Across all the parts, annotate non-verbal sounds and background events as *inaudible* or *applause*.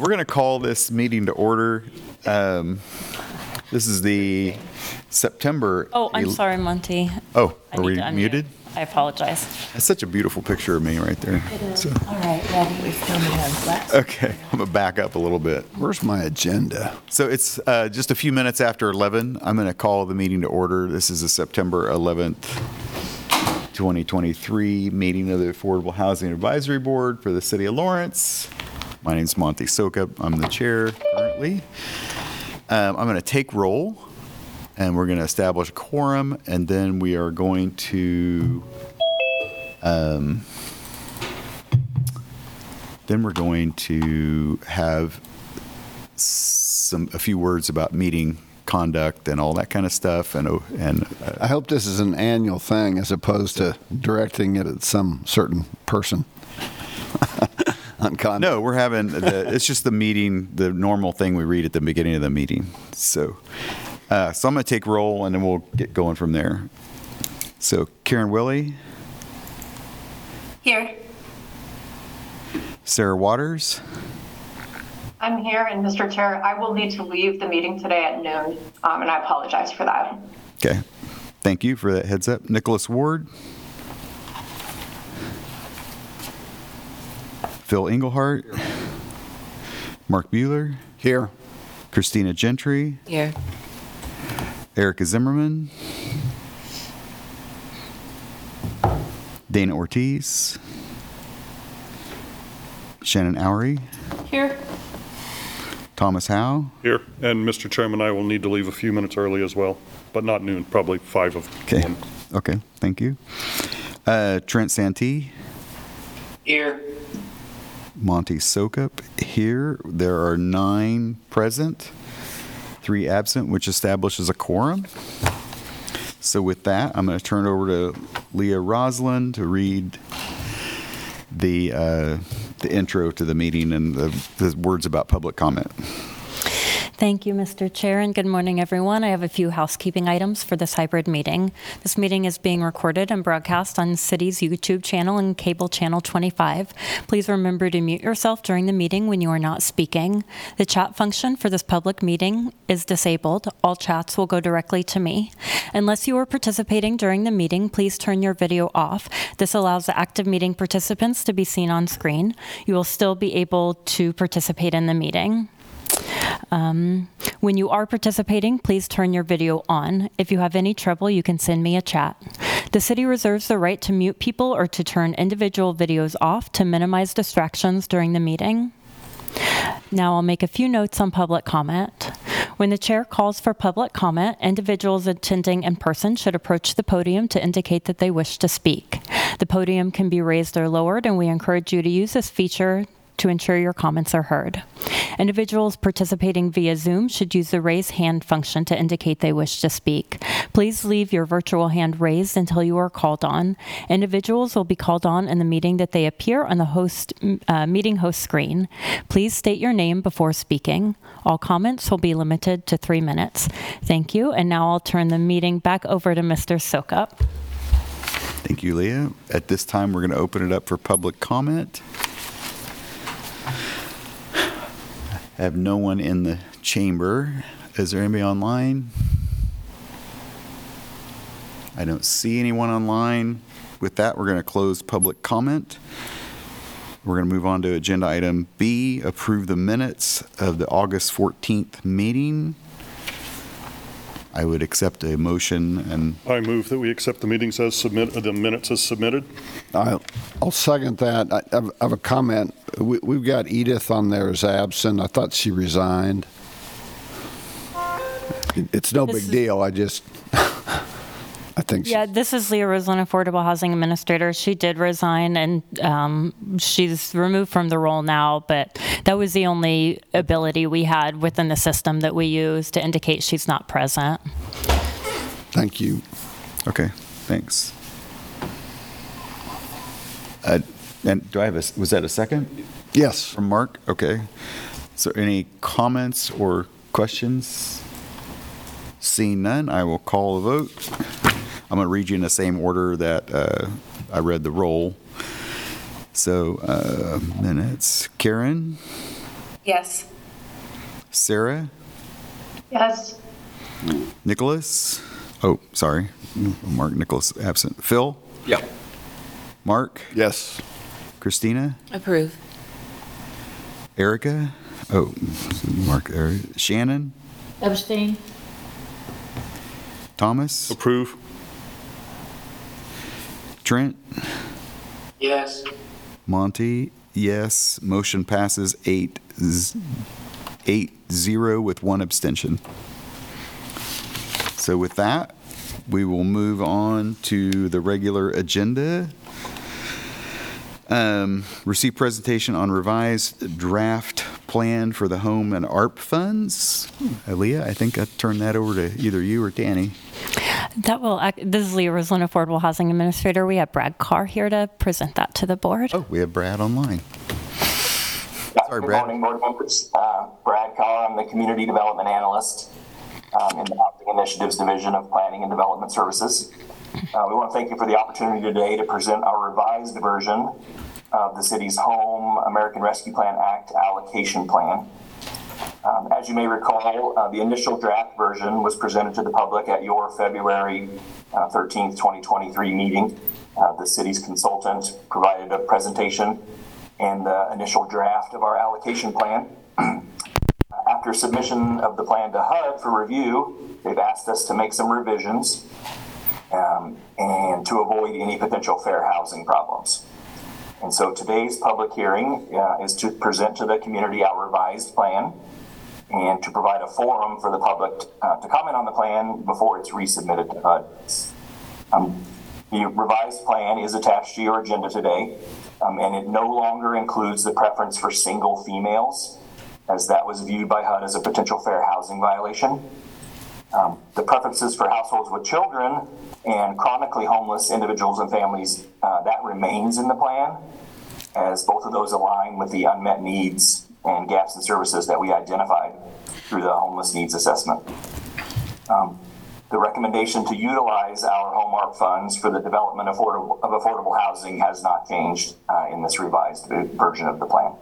We're going to call this meeting to order. Um, This is the September. Oh, I'm el- sorry, Monty. Oh, I are need we to unmute. muted? I apologize. That's such a beautiful picture of me right there. So- All right, ready? Okay, I'm going to back up a little bit. Where's my agenda? So it's uh, just a few minutes after 11. I'm going to call the meeting to order. This is the September 11th, 2023 meeting of the Affordable Housing Advisory Board for the City of Lawrence. My name's Monty Sokup. I'm the chair currently. Um, I'm going to take roll, and we're going to establish a quorum, and then we are going to, um, then we're going to have some a few words about meeting conduct and all that kind of stuff and oh, and uh, I hope this is an annual thing as opposed to directing it at some certain person. *laughs* On con- no we're having the, it's just the meeting the normal thing we read at the beginning of the meeting. So uh, so I'm going to take roll and then we'll get going from there. So Karen Willie. Here. Sarah Waters. I'm here, and Mr. Chair, I will need to leave the meeting today at noon, um, and I apologize for that. okay. Thank you for that heads up. Nicholas Ward Phil Englehart Mark Bueller Here. Christina Gentry Here. Erica Zimmerman, Dana Ortiz, Shannon Oury, Here. Thomas Howe. Here, and Mr. Chairman, I will need to leave a few minutes early as well, but not noon, probably five of them. Okay. one. Okay, thank you. Uh, Trent Santee, Here. Monty Sokup here. There are nine present, three absent, which establishes a quorum. So with that, I'm going to turn it over to Leah Roslin to read the uh, the intro to the meeting and the, the words about public comment. Thank you, Mr. Chair, and good morning, everyone. I have a few housekeeping items for this hybrid meeting. This meeting is being recorded and broadcast on City's YouTube channel and cable channel 25. Please remember to mute yourself during the meeting when you are not speaking. The chat function for this public meeting is disabled. All chats will go directly to me. Unless you are participating during the meeting, please turn your video off. This allows the active meeting participants to be seen on screen. You will still be able to participate in the meeting. Um, when you are participating, please turn your video on. If you have any trouble, you can send me a chat. The city reserves the right to mute people or to turn individual videos off to minimize distractions during the meeting. Now I'll make a few notes on public comment. When the chair calls for public comment, individuals attending in person should approach the podium to indicate that they wish to speak. The podium can be raised or lowered, and we encourage you to use this feature to ensure your comments are heard. Individuals participating via Zoom should use the raise hand function to indicate they wish to speak. Please leave your virtual hand raised until you are called on. Individuals will be called on in the meeting that they appear on the host uh, meeting host screen. Please state your name before speaking. All comments will be limited to three minutes. Thank you. And now I'll turn the meeting back over to Mr. Sokup. Thank you, Leah. At this time, we're going to open it up for public comment. I have no one in the chamber. Is there anybody online? I don't see anyone online. With that, we're going to close public comment. We're going to move on to agenda item B, approve the minutes of the August 14th meeting. I would accept a motion and I move that we accept the meetings as submit, uh, the minutes as submitted. I'll, I'll second that. I have, I have a comment. We, we've got Edith on there as absent. I thought she resigned. It- It's no This big is- deal. I just, *laughs* I think she, Yeah, this is Leah Roslin, Affordable Housing Administrator. She did resign and um, she's removed from the role now, but that was the only ability we had within the system that we use to indicate she's not present. thank you. Okay, thanks. Uh, And do I have a, was that a second Yes. from Mark? Okay. So, any comments or questions? Seeing none, I will call a vote. I'm going to read you in the same order that uh, I read the roll. So uh, minutes, Karen, Yes. Sarah, Yes. Nicholas. Oh, sorry. Mark Nicholas absent. Phil, Yeah. Mark, Yes. Christina, Approve. Erica. Oh, Mark, there. Shannon, Abstain. Thomas, Approve? Trent, Yes. Monty. Yes. Motion passes eight, z- eight zero with one abstention. So with that, we will move on to the regular agenda. Um, receive presentation on revised draft plan for the home and ARP funds. Aaliyah, I think I turned that over to either you or Danny. That will, this is Leah Roslin, Affordable Housing Administrator. We have Brad Carr here to present that to the board. Oh, we have Brad online. Yeah, Sorry, Good Brad. morning, board members. Uh, Brad Carr, I'm the Community Development Analyst um, in the Housing Initiatives Division of Planning and Development Services. Uh, We want to thank you for the opportunity today to present our revised version of the city's Home American Rescue Plan Act allocation plan. Um, As you may recall, uh, the initial draft version was presented to the public at your February uh, 13th, 2023 meeting. Uh, The city's consultant provided a presentation and the initial draft of our allocation plan. *clears throat* After submission of the plan to HUD for review, they've asked us to make some revisions um, and to avoid any potential fair housing problems. And so today's public hearing uh, is to present to the community our revised plan and to provide a forum for the public uh, to comment on the plan before it's resubmitted to HUD. Um, The revised plan is attached to your agenda today, um, and it no longer includes the preference for single females, as that was viewed by HUD as a potential fair housing violation. Um, The preferences for households with children and chronically homeless individuals and families, uh, that remains in the plan, as both of those align with the unmet needs and gaps in services that we identified through the homeless needs assessment. Um, The recommendation to utilize our home ARP funds for the development of affordable, of affordable housing has not changed uh, in this revised version of the plan.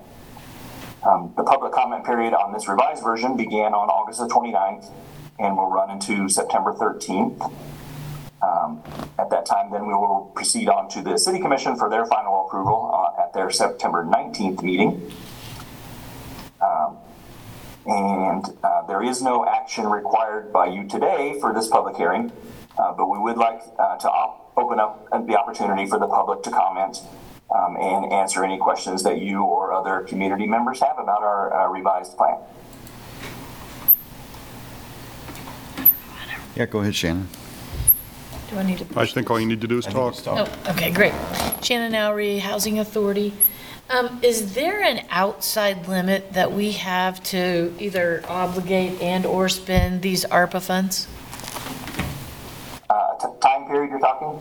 Um, The public comment period on this revised version began on August the 29th and will run into September 13th. Um, At that time, then we will proceed on to the city commission for their final approval uh, at their September 19th meeting. And uh, there is no action required by you today for this public hearing, uh, but we would like uh, to op- open up the opportunity for the public to comment um, and answer any questions that you or other community members have about our uh, revised plan. Yeah, go ahead, Shannon. Do I need to? I think all you need to do is talk. Oh, okay, great. Shannon Oury, Housing Authority. Um, is there an outside limit that we have to either obligate and/or spend these ARPA funds? Uh, t- Time period you're talking?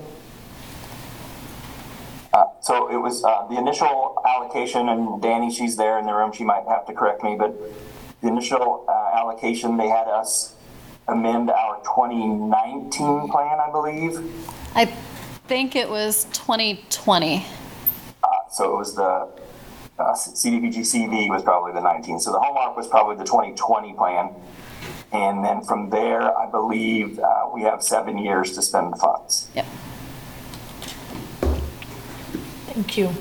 Uh, So it was uh, the initial allocation, and Danny, she's there in the room, she might have to correct me, but the initial uh, allocation, they had us amend our 2019 plan, I believe. I think it was 2020. So it was the uh, CDBG CV was probably the 19. So the home ARP was probably the 2020 plan. And then from there, I believe uh, we have seven years to spend the funds. Yep. Thank you.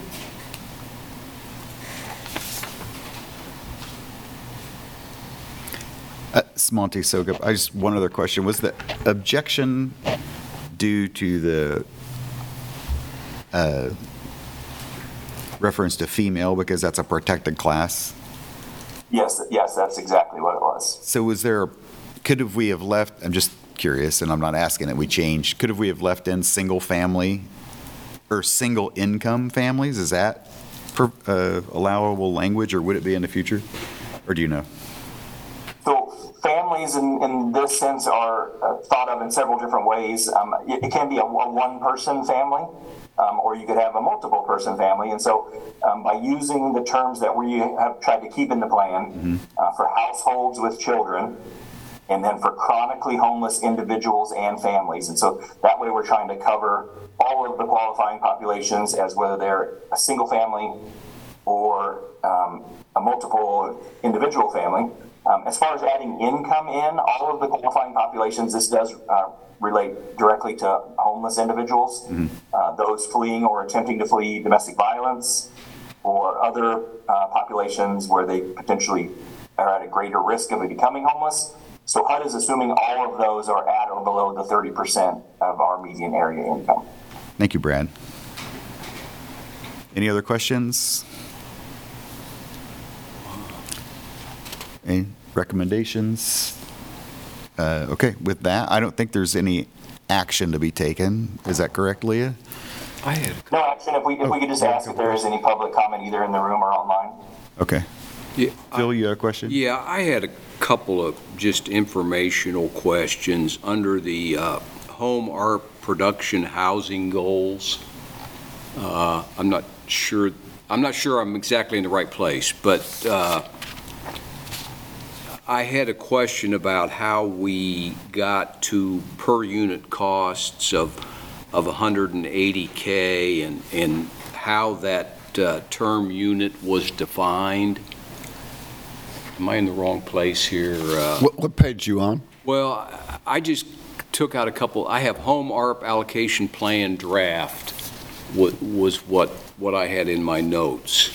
Uh, Monty Sokup, I just, one other question. Was the objection due to the uh, reference to female because that's a protected class? Yes, yes, that's exactly what it was. So was there, could have we have left, I'm just curious, and I'm not asking that we change, could have we have left in single family or single income families? Is that per- uh, allowable language or would it be in the future? Or do you know? So families in, in this sense are uh, thought of in several different ways. Um, it, it can be a, a one-person family, um, or you could have a multiple-person family. And so, um, by using the terms that we have tried to keep in the plan uh, for households with children, and then for chronically homeless individuals and families, and so that way we're trying to cover all of the qualifying populations as whether they're a single family or um, a multiple individual family. Um, as far as adding income in, all of the qualifying populations, this does uh, relate directly to homeless individuals, uh, those fleeing or attempting to flee domestic violence, or other uh, populations where they potentially are at a greater risk of becoming homeless. So HUD is assuming all of those are at or below the 30% of our median area income. Thank you, Brad. Any other questions? Any recommendations? Uh, Okay, with that, I don't think there's any action to be taken. Is that correct, Leah? I had, No action, if we, if we could just ask if there is any public comment either in the room or online. Okay. yeah, I- Phil, you had a question? yeah, I had a couple of just informational questions under the uh, home ARP production housing goals. Uh, I'm not sure, I'm not sure I'm exactly in the right place, but uh, I had a question about how we got to per unit costs of, of 180K and, and how that uh, term unit was defined. Am I in the wrong place here? Uh, What, what page you on? Well, I- just took out a couple, I have home ARP allocation plan draft wa- was what, what I had in my notes.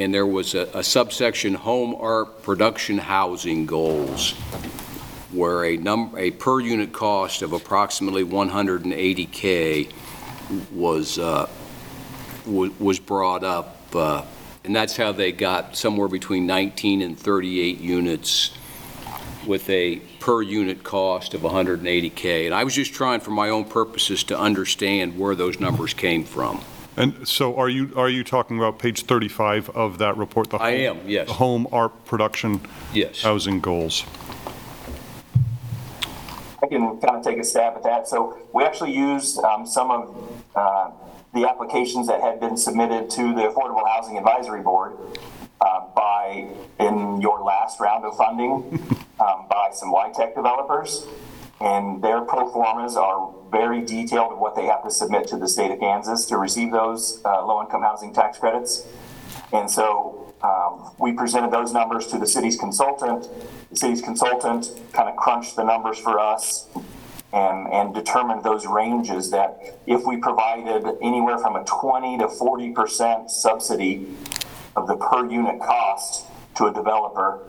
And there was a a subsection, home ARP production housing goals, where a num, a per unit cost of approximately 180K was, uh, wa- was brought up. uh, And that's how they got somewhere between 19 and 38 units with a per-unit cost of 180K. And I was just trying, for my own purposes, to understand where those numbers came from. And so are you, are you talking about page 35 of that report? the I home- am, yes. The home ARP production Yes. housing goals? I can kind of take a stab at that. So we actually used um, some of uh, the applications that had been submitted to the Affordable Housing Advisory Board uh, by, in your last round of funding, *laughs* um, by some LIHTC developers. And their pro formas are very detailed of what they have to submit to the state of Kansas to receive those uh, low-income housing tax credits. And so um, we presented those numbers to the city's consultant. The city's consultant kind of crunched the numbers for us and, and determined those ranges that if we provided anywhere from a 20 to 40% subsidy of the per unit cost to a developer,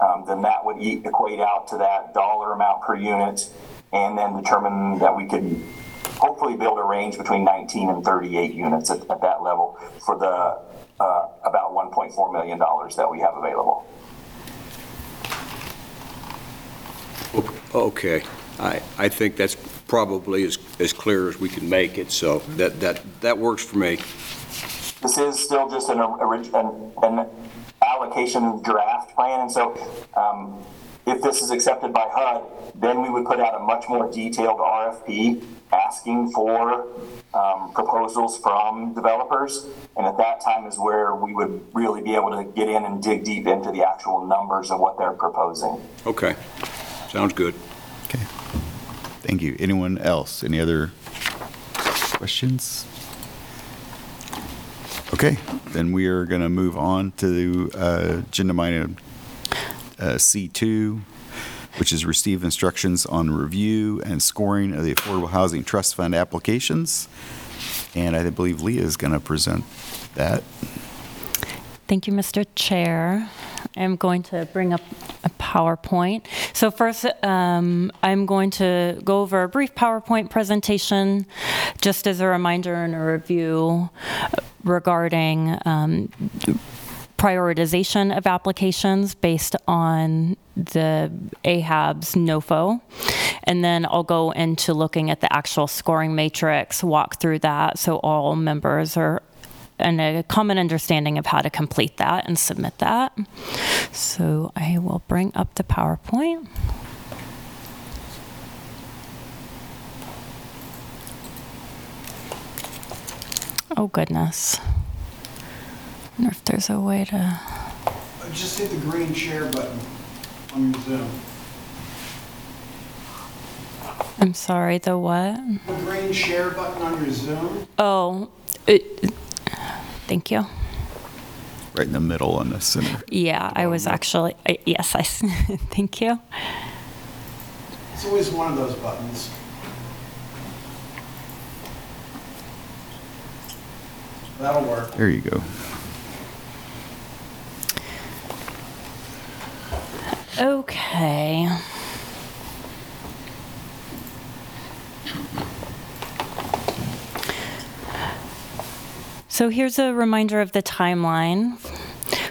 um, then that would equate out to that dollar amount per unit and then determine that we could hopefully build a range between 19 and 38 units at, at that level for the uh, about 1.4 million dollars that we have available. Okay. I, I think that's probably as, as clear as we can make it, so that, that, that works for me. This is still just an, orig- an, an allocation draft plan, and so um, if this is accepted by HUD, then we would put out a much more detailed RFP asking for um, proposals from developers, and at that time is where we would really be able to get in and dig deep into the actual numbers of what they're proposing. Okay. Sounds good. Okay. Thank you. Anyone else? Any other questions? Okay, then we are going to move on to uh, agenda item uh, C2, which is receive instructions on review and scoring of the Affordable Housing Trust Fund applications. And I believe Leah is going to present that. Thank you, Mr. Chair. I'm going to bring up a PowerPoint. So first, um, I'm going to go over a brief PowerPoint presentation, just as a reminder and a review regarding um, prioritization of applications based on the AHAB's NOFO. And then I'll go into looking at the actual scoring matrix, walk through that so all members are and a common understanding of how to complete that and submit that. So I will bring up the PowerPoint. Oh goodness. I wonder if there's a way to. Uh, just hit the green share button on your Zoom. I'm sorry, the what? The green share button on your Zoom. Oh, it, thank you. right in the middle in the center. Yeah, I was actually, I- yes, I, *laughs* thank you. It's always one of those buttons. That'll work. There you go. Okay. So here's a reminder of the timeline.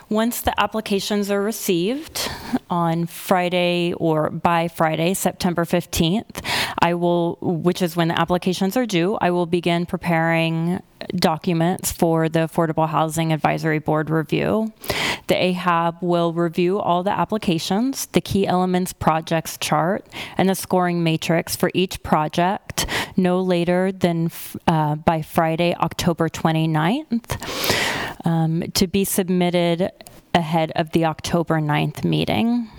Once the applications are received on Friday or by Friday, September 15th, I will, which is when the applications are due, I will begin preparing documents for the Affordable Housing Advisory Board review. The AHAB will review all the applications, the key elements projects chart, and the scoring matrix for each project no later than uh, by Friday, October 29th, um, to be submitted ahead of the October 9th meeting.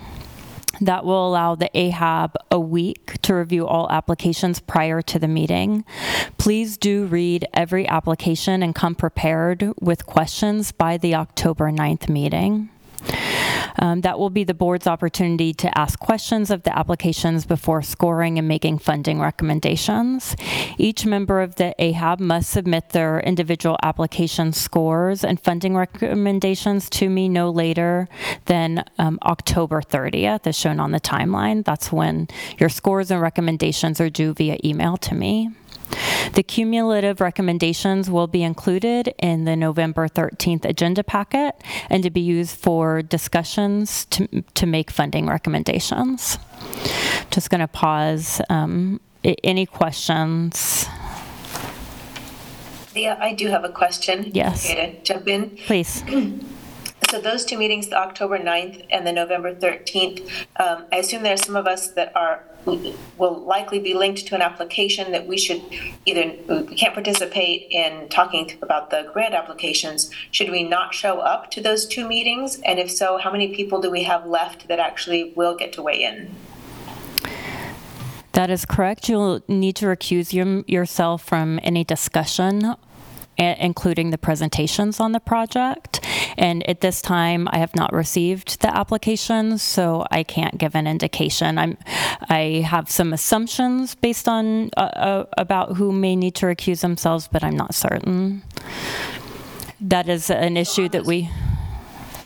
That will allow the AHAB a week to review all applications prior to the meeting. Please do read every application and come prepared with questions by the October 9th meeting. Um, that will be the board's opportunity to ask questions of the applications before scoring and making funding recommendations. Each member of the AHAB must submit their individual application scores and funding recommendations to me no later than um, October 30th, as shown on the timeline. That's when your scores and recommendations are due via email to me. The cumulative recommendations will be included in the November 13th agenda packet and to be used for discussions to, to make funding recommendations. Just going to pause. Um, any questions? Yeah, I do have a question. Yes. Okay, to jump in. Please. *clears throat* So those two meetings, the October 9th and the November 13th, um, I assume there are some of us that are, will likely be linked to an application that we should either, we can't participate in talking about the grant applications. Should we not show up to those two meetings? And if so, how many people do we have left that actually will get to weigh in? That is correct. You'll need to recuse your, yourself from any discussion, including the presentations on the project. And at this time, I have not received the applications, so I can't give an indication. I'm, I have some assumptions based on uh, uh, about who may need to recuse themselves, but I'm not certain. That is an issue that we.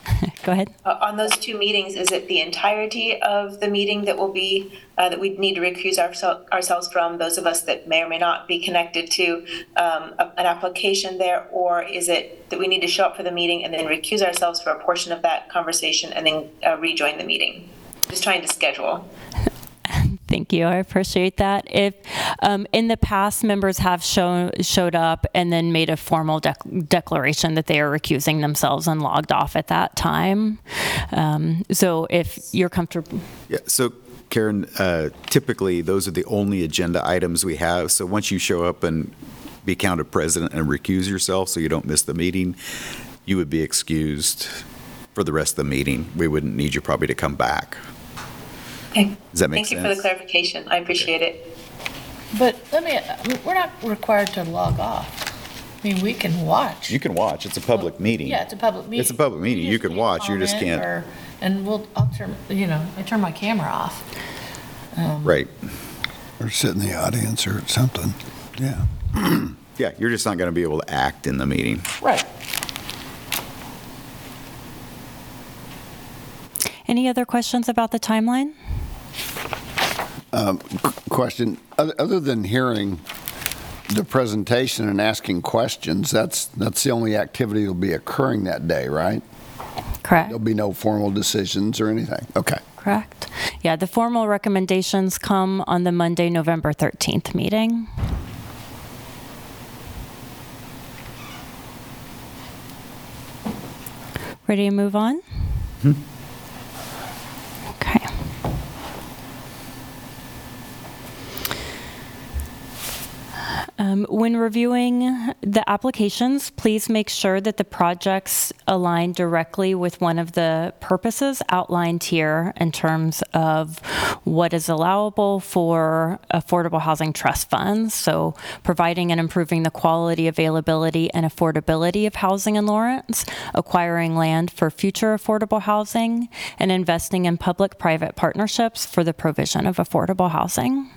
*laughs* Go ahead. Uh, On those two meetings, is it the entirety of the meeting that will be, uh, that we need to recuse oursel- ourselves from, those of us that may or may not be connected to um, a- an application there? Or is it that we need to show up for the meeting and then recuse ourselves for a portion of that conversation and then uh, rejoin the meeting? Just trying to schedule. Thank you. I appreciate that. If um, in the past members have shown showed up and then made a formal dec- declaration that they are recusing themselves and logged off at that time. Um, so if you're comfortable, Yeah, so Karen, uh, typically, those are the only agenda items we have. So once you show up and be counted president and recuse yourself so you don't miss the meeting, you would be excused for the rest of the meeting. We wouldn't need you probably to come back. Okay. Does that make Thank you for the clarification. I appreciate it. But let me, we're not required to log off. I mean, we can watch. You can watch, it's a public meeting. Yeah, it's a public meeting. It's a public meeting. You just can watch, you just comment can't- or- And we'll, I'll turn, you know, I turn my camera off. Um, right. Or sit in the audience or something. Yeah. *clears throat* Yeah, you're just not going to be able to act in the meeting. Right. any other questions about the timeline? Um, question, other other than hearing the presentation and asking questions, that's, that's the only activity that'll be occurring that day, right? Correct. There'll be no formal decisions or anything? Okay. Correct. Yeah, the formal recommendations come on the Monday, November 13th meeting. Ready to move on? Okay. Um, when reviewing the applications, please make sure that the projects align directly with one of the purposes outlined here in terms of what is allowable for affordable housing trust funds. So, providing and improving the quality, availability, and affordability of housing in Lawrence, acquiring land for future affordable housing, and investing in public private partnerships for the provision of affordable housing.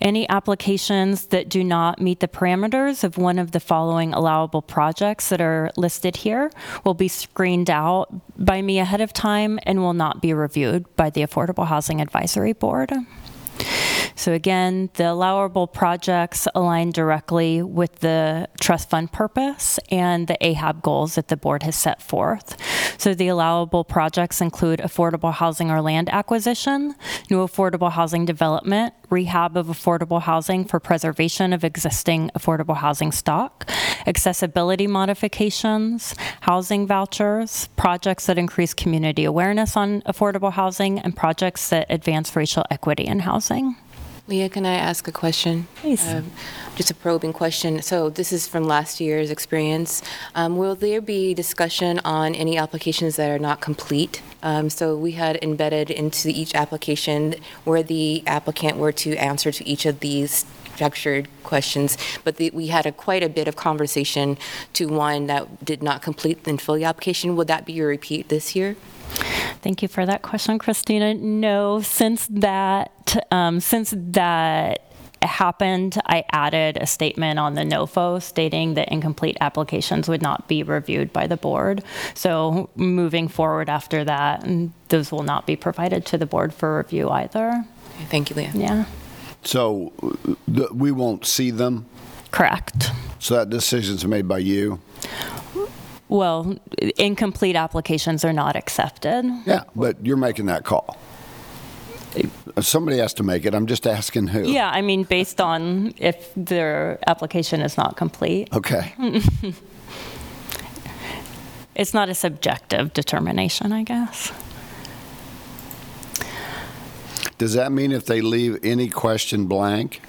Any applications that do not meet the parameters of one of the following allowable projects that are listed here will be screened out by me ahead of time and will not be reviewed by the Affordable Housing Advisory Board. So again, the allowable projects align directly with the trust fund purpose and the AHAB goals that the board has set forth. So the allowable projects include affordable housing or land acquisition, new affordable housing development, rehab of affordable housing for preservation of existing affordable housing stock, accessibility modifications, housing vouchers, projects that increase community awareness on affordable housing, and projects that advance racial equity in housing. Leah, can I ask a question? Please. Um, Just a probing question. So this is from last year's experience. Um, Will there be discussion on any applications that are not complete? Um, So we had embedded into each application where the applicant were to answer to each of these structured questions, but the- we had a quite a bit of conversation to one that did not complete and fill the application. Would that be a repeat this year? Thank you for that question, Christina. No, since that um, since that happened, I added a statement on the NOFO stating that incomplete applications would not be reviewed by the board. So moving forward after that, those will not be provided to the board for review either. Okay, Thank you, Leah. Yeah, So th- we won't see them? correct. So that decision's made by you? Well, incomplete applications are not accepted. Yeah, but you're making that call. Somebody has to make it. I'm just asking who. Yeah, I mean, based on if their application is not complete. Okay. *laughs* It's not a subjective determination, I guess. Does that mean if they leave any question blank?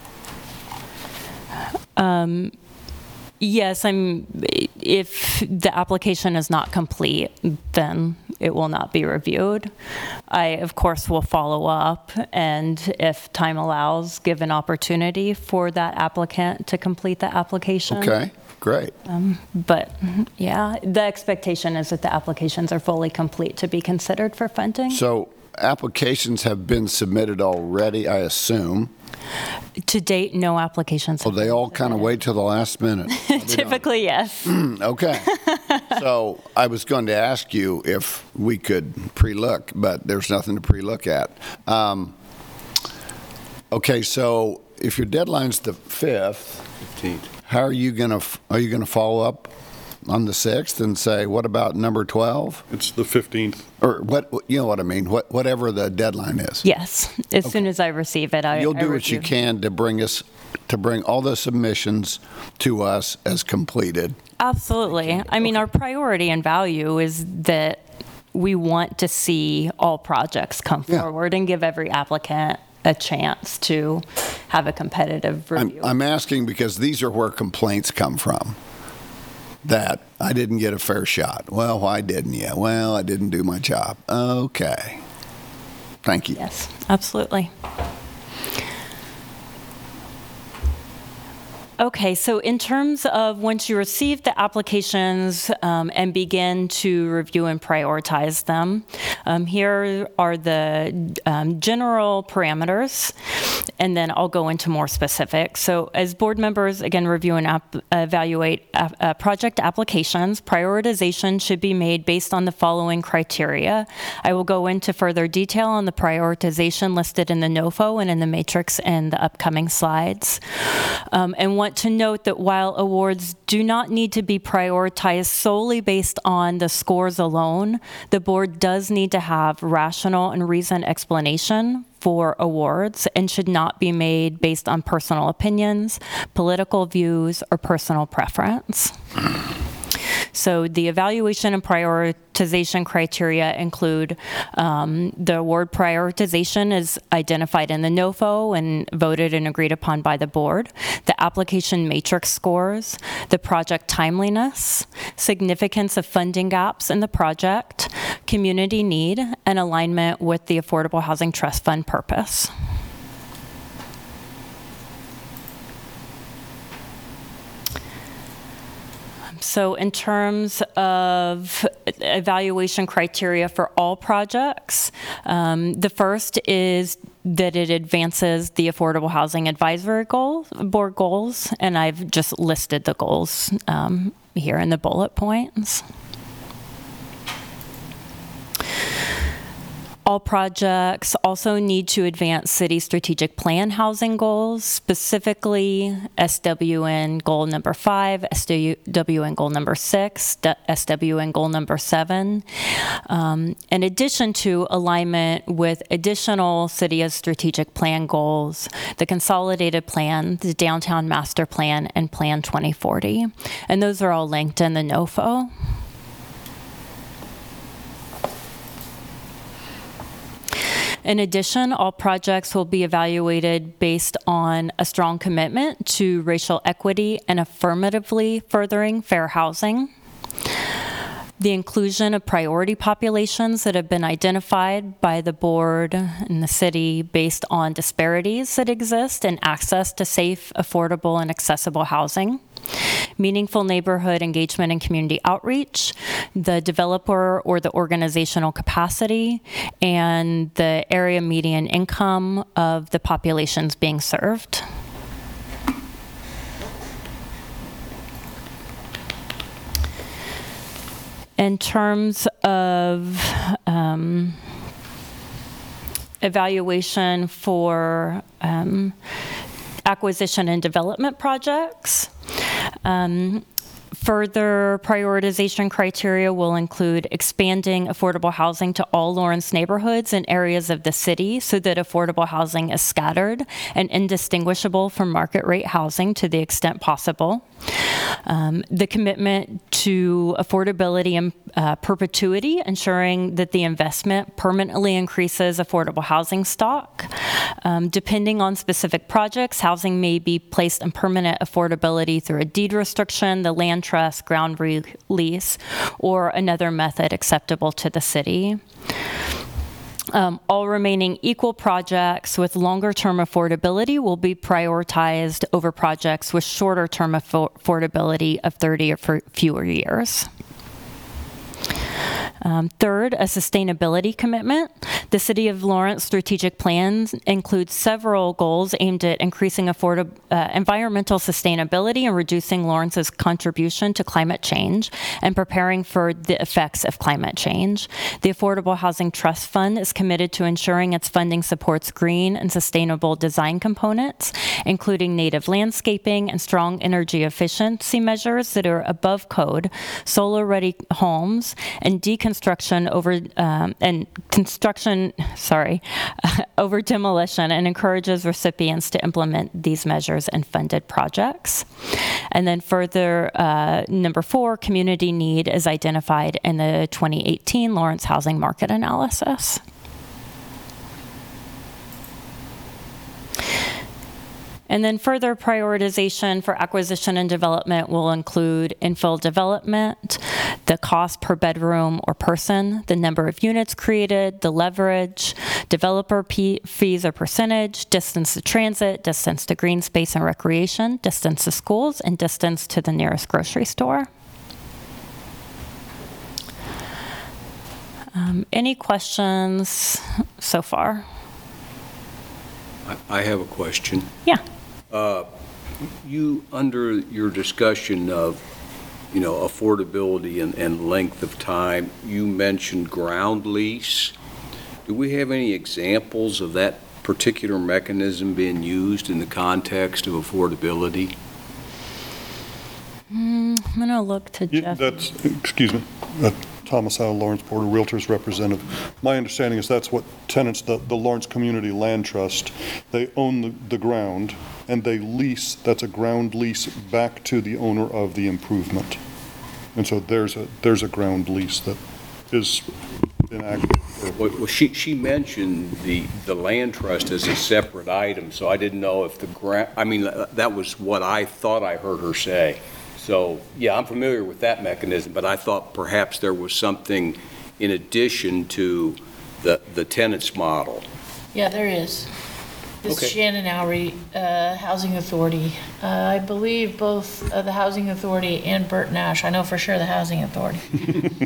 Um, Yes, I'm, if the application is not complete, then it will not be reviewed. I, of course, will follow up, and if time allows, give an opportunity for that applicant to complete the application. Okay, great. Um, But, yeah, the expectation is that the applications are fully complete to be considered for funding. So applications have been submitted already, I assume. To date, no applications. Well, they all kind of wait till the last minute. *laughs* Typically, yes. *clears throat* Okay. *laughs* So I was going to ask you if we could pre-look, but there's nothing to pre-look at. Um, Okay, so if your deadline's the 5th, 15th. how are you going to, are you going to follow up on the 6th and say, what about number 12? It's the 15th. Or what, you know what I mean, what whatever the deadline is? Yes, as soon as I receive it, I. You'll I do what you review. can to bring us, to bring all the submissions to us as completed. Absolutely. I mean, our priority and value is that we want to see all projects come Yeah. forward and give every applicant a chance to have a competitive I'm, review. I'm asking because these are where complaints come from. That I didn't get a fair shot. Well, why didn't you? Well, I didn't do my job. Okay. Thank you. Yes, absolutely. Okay, so in terms of once you receive the applications um, and begin to review and prioritize them, um, here are the um, general parameters, and then I'll go into more specifics. So, as board members, again, review and ap- evaluate uh, uh, project applications, prioritization should be made based on the following criteria. I will go into further detail on the prioritization listed in the NOFO and in the matrix in the upcoming slides. Um, and want to note that while awards do not need to be prioritized solely based on the scores alone, the board does need to have rational and reasoned explanation for awards and should not be made based on personal opinions, political views, or personal preference. So the evaluation and prioritization criteria include um, the award prioritization is identified in the NOFO and voted and agreed upon by the board, the application matrix scores, the project timeliness, significance of funding gaps in the project, community need, and alignment with the Affordable Housing Trust Fund purpose. So in terms of evaluation criteria for all projects, um, the first is that it advances the Affordable Housing Advisory Goal, Board goals, and I've just listed the goals um, here in the bullet points. All projects also need to advance city strategic plan housing goals, specifically SWN goal number five, SWN goal number six, SWN goal number seven. Um, in addition to alignment with additional city strategic plan goals, the consolidated plan, the downtown master plan, and Plan 2040. And those are all linked in the NOFO. In addition, all projects will be evaluated based on a strong commitment to racial equity and affirmatively furthering fair housing. The inclusion of priority populations that have been identified by the board and the city based on disparities that exist in access to safe, affordable, and accessible housing meaningful neighborhood engagement and community outreach, the developer or the organizational capacity, and the area median income of the populations being served. In terms of um, evaluation for um, acquisition and development projects, um, Further prioritization criteria will include expanding affordable housing to all Lawrence neighborhoods and areas of the city so that affordable housing is scattered and indistinguishable from market rate housing to the extent possible. Um, the commitment to affordability and uh, perpetuity, ensuring that the investment permanently increases affordable housing stock. Um, depending on specific projects, housing may be placed in permanent affordability through a deed restriction, the land trust, ground lease, or another method acceptable to the city. Um, all remaining equal projects with longer term affordability will be prioritized over projects with shorter term affordability of 30 or fewer years. Um, third, a sustainability commitment. The City of Lawrence strategic plans include several goals aimed at increasing affordable, uh, environmental sustainability and reducing Lawrence's contribution to climate change and preparing for the effects of climate change. The Affordable Housing Trust Fund is committed to ensuring its funding supports green and sustainable design components, including native landscaping and strong energy efficiency measures that are above code, solar ready homes, decon construction over um, and construction, *laughs* sorry, *laughs* over demolition and encourages recipients to implement these measures in funded projects. And then further, uh, number four, community need is identified in the 2018 Lawrence Housing Market Analysis. And then further prioritization for acquisition and development will include infill development, the cost per bedroom or person, the number of units created, the leverage, developer fees or percentage, distance to transit, distance to green space and recreation, distance to schools, and distance to the nearest grocery store. Um, any questions so far? I have a question. Yeah. Uh, you, under your discussion of, you know, affordability and, and length of time, you mentioned ground lease. Do we have any examples of that particular mechanism being used in the context of affordability? Mm, I'm going to look to Yeah, Jeff. That's, excuse me, uh, Thomas Howell, Lawrence of Realtors representative. My understanding is that's what tenants, the, the Lawrence Community Land Trust, they own the, the ground and they lease, that's a ground lease back to the owner of the improvement. And so there's a, there's a ground lease that is for- Well, well, she, she mentioned the, the land trust as a separate item, so I didn't know if the grant, I mean, that was what I thought I heard her say. So, yeah, I'm familiar with that mechanism, but I thought perhaps there was something in addition to the, the tenants model. Yeah, there is. This Okay. is Shannon Oury, uh, Housing Authority. Uh, I believe both uh, the Housing Authority and Bert Nash, I know for sure the Housing Authority.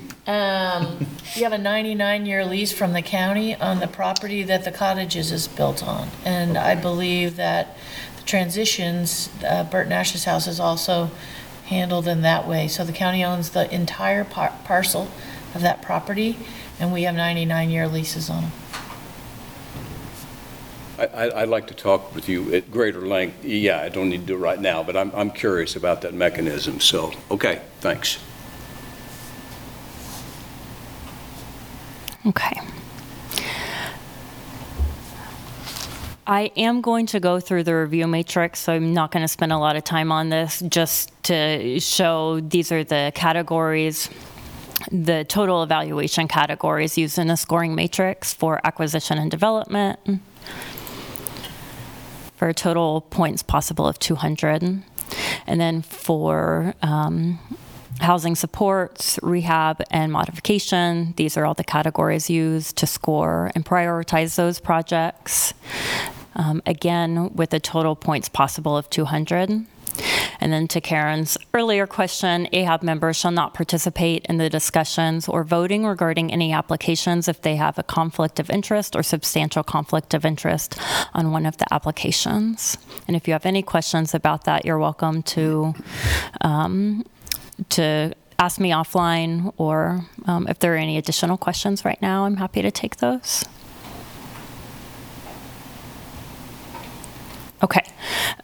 *laughs* Um, You have a 99-year lease from the county on the property that the cottages is built on. And I believe that the transitions, uh, Bert Nash's house is also handled in that way. So the county owns the entire par- parcel of that property, and we have 99-year leases on them. I, I- I'd like to talk with you at greater length. Yeah, I don't need to do it right now, but I'm, I'm curious about that mechanism, so, okay, thanks. Okay. I am going to go through the review matrix, so I'm not going to spend a lot of time on this, just to show these are the categories, the total evaluation categories used in a scoring matrix for acquisition and development, for a total points possible of 200. And then for um, housing supports, rehab, and modification. These are all the categories used to score and prioritize those projects. Um, again, with a total points possible of 200. And then to Karen's earlier question, AHAB members shall not participate in the discussions or voting regarding any applications if they have a conflict of interest or substantial conflict of interest on one of the applications. And if you have any questions about that, you're welcome to um, to ask me offline, or um, if there are any additional questions right now, I'm happy to take those. Okay,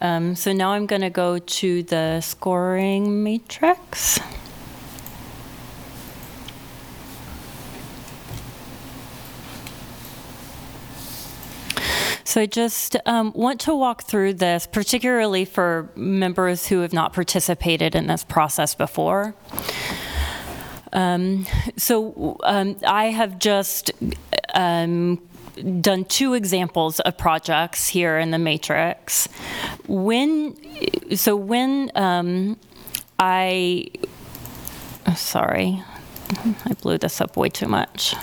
um, so now I'm going to go to the scoring matrix. So I just um, want to walk through this, particularly for members who have not participated in this process before. Um, so um, I have just um, done two examples of projects here in the matrix. When, so when um, I, sorry, I blew this up way too much.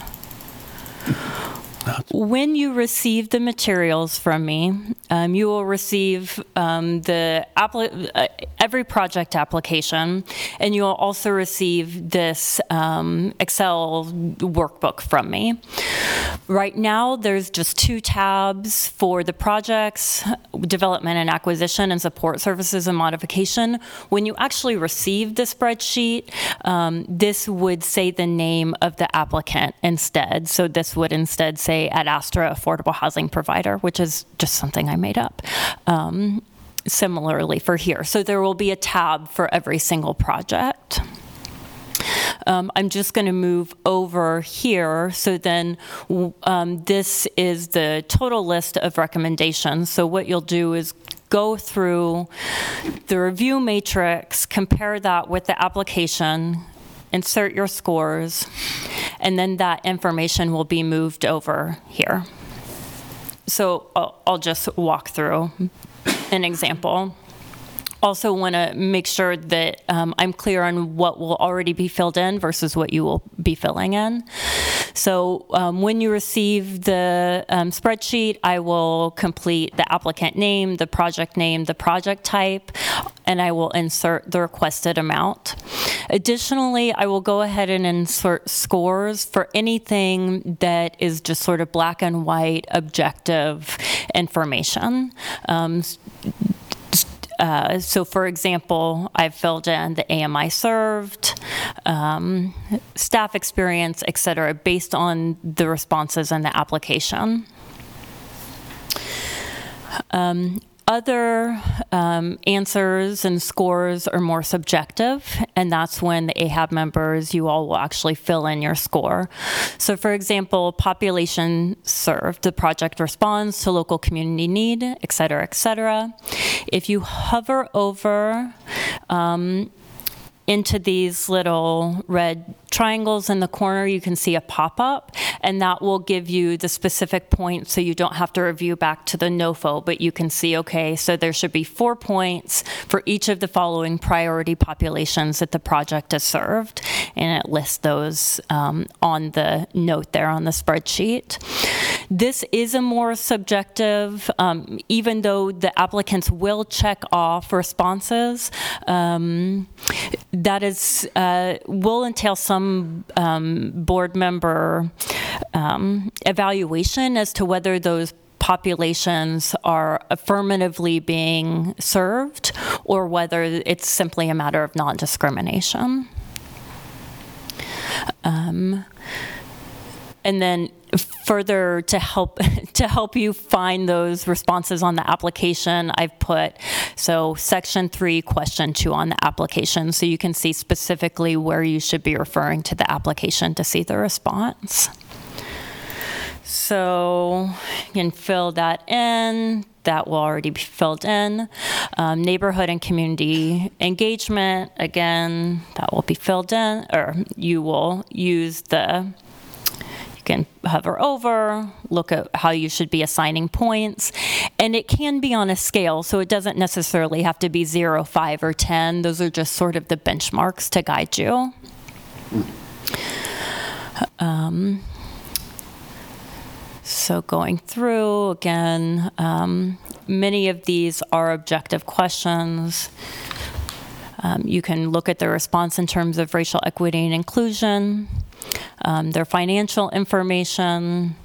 When you receive the materials from me, um, you will receive um, the appli- uh, every project application, and you will also receive this um, Excel workbook from me. Right now, there's just two tabs for the projects, development and acquisition, and support services and modification. When you actually receive the spreadsheet, um, this would say the name of the applicant instead. So this would instead say at Astra Affordable Housing Provider, which is just something I made up. Um, similarly for here. So there will be a tab for every single project. Um, I'm just going to move over here. So then um, this is the total list of recommendations. So what you'll do is go through the review matrix, compare that with the application, insert your scores, and then that information will be moved over here. So I'll, I'll just walk through an example. Also want to make sure that um, I'm clear on what will already be filled in versus what you will be filling in. So um, when you receive the um, spreadsheet, I will complete the applicant name, the project name, the project type, and I will insert the requested amount. Additionally, I will go ahead and insert scores for anything that is just sort of black and white, objective information. Um, uh, so, for example, I've filled in the AMI served, um, staff experience, et cetera, based on the responses in the application. Um, other um, answers and scores are more subjective, and that's when the AHAB members, you all will actually fill in your score. So, for example, population served, the project responds to local community need, et cetera, et cetera. If you hover over um, into these little red triangles in the corner, you can see a pop-up, and that will give you the specific points so you don't have to review back to the NOFO, but you can see, okay, so there should be four points for each of the following priority populations that the project has served, and it lists those um, on the note there on the spreadsheet. This is a more subjective, um, even though the applicants will check off responses, um, that is, uh, will entail some um, board member um, evaluation as to whether those populations are affirmatively being served or whether it's simply a matter of non-discrimination. Um, and then further to help *laughs* to help you find those responses on the application i've put so section 3 question 2 on the application. So you can see specifically where you should be referring to the application to see the response. So you can fill that in. That will already be filled in. Um, neighborhood and community engagement again that will be filled in or you will use the can hover over, look at how you should be assigning points. And it can be on a scale, so it doesn't necessarily have to be 0, 5, or 10. Those are just sort of the benchmarks to guide you. Um, so going through, again, um, many of these are objective questions. Um, you can look at the response in terms of racial equity and inclusion um, their financial information.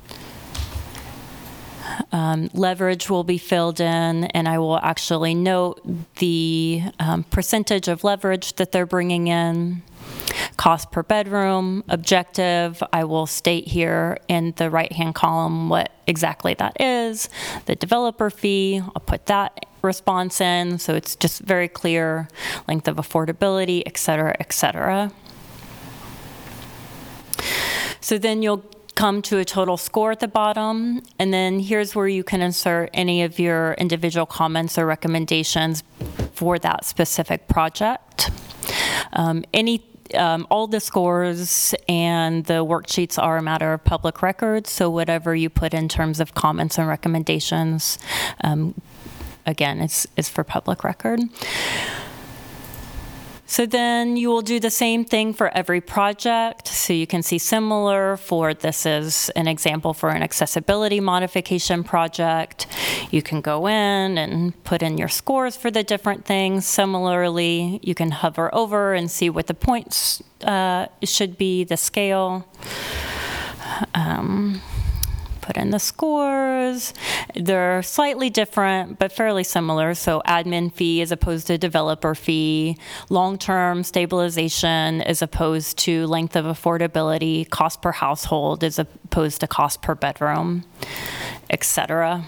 Um, leverage will be filled in, and I will actually note the um, percentage of leverage that they're bringing in. Cost per bedroom, objective, I will state here in the right-hand column what exactly that is. The developer fee, I'll put that response in, so it's just very clear, length of affordability, et cetera, et cetera. So then you'll come to a total score at the bottom, and then here's where you can insert any of your individual comments or recommendations for that specific project. Um, any um, all the scores and the worksheets are a matter of public record, so whatever you put in terms of comments and recommendations, um, again, it's, it's for public record. So then you will do the same thing for every project. So you can see similar for this is an example for an accessibility modification project. You can go in and put in your scores for the different things. Similarly, you can hover over and see what the points uh, should be, the scale. Um, put in the scores. They're slightly different, but fairly similar. So admin fee as opposed to developer fee, long-term stabilization as opposed to length of affordability, cost per household as opposed to cost per bedroom, et cetera.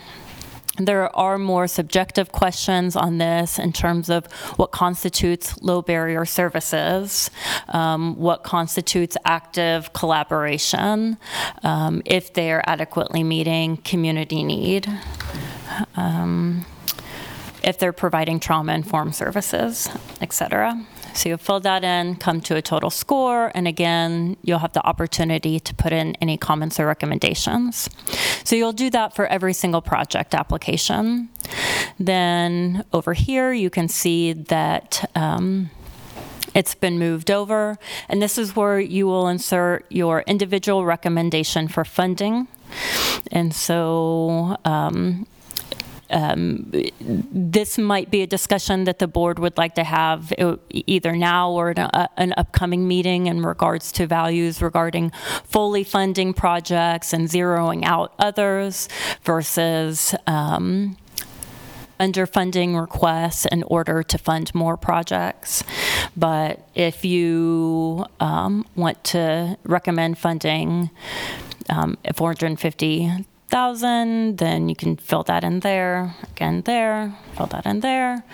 There are more subjective questions on this in terms of what constitutes low barrier services, um, what constitutes active collaboration, um, if they're adequately meeting community need, um, if they're providing trauma-informed services, et cetera. So you'll fill that in, come to a total score, and again, you'll have the opportunity to put in any comments or recommendations. So you'll do that for every single project application. Then over here, you can see that um, it's been moved over, and this is where you will insert your individual recommendation for funding. And so um, um, this might be a discussion that the board would like to have uh, either now or a, an upcoming meeting in regards to values regarding fully funding projects and zeroing out others versus um, underfunding requests in order to fund more projects. But if you um, want to recommend funding um, 450 then you can fill that in there, again there, fill that in there.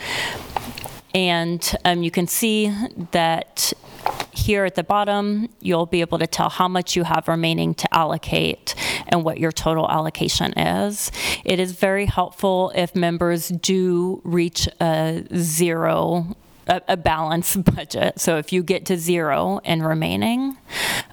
And um, you can see that here at the bottom, you'll be able to tell how much you have remaining to allocate and what your total allocation is. It is very helpful if members do reach a zero a, a balanced *laughs* budget. So if you get to zero and remaining,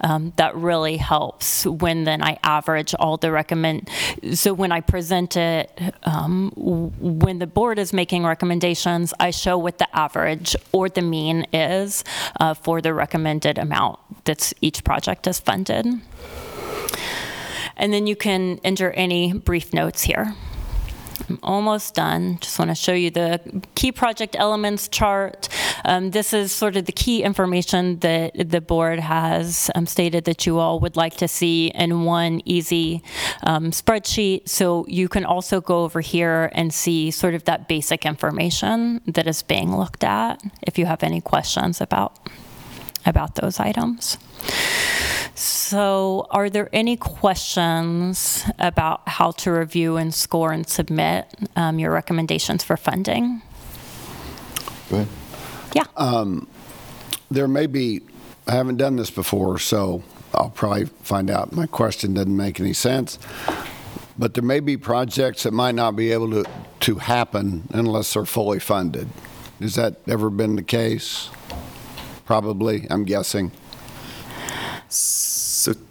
um, that really helps when then I average all the recommend. So when I present it, um, when the board is making recommendations, I show what the average or the mean is uh, for the recommended amount that each project is funded. And then you can enter any brief notes here. I'm almost done. Just want to show you the key project elements chart. Um, this is sort of the key information that the board has um, stated that you all would like to see in one easy um, spreadsheet. So you can also go over here and see sort of that basic information that is being looked at if you have any questions about about those items. So, are there any questions about how to review and score and submit um, your recommendations for funding? Go ahead. Yeah. There may be, I haven't done this before, so I'll probably find out my question doesn't make any sense. But there may be projects that might not be able to, to happen unless they're fully funded. Has that ever been the case? Probably, I'm guessing. So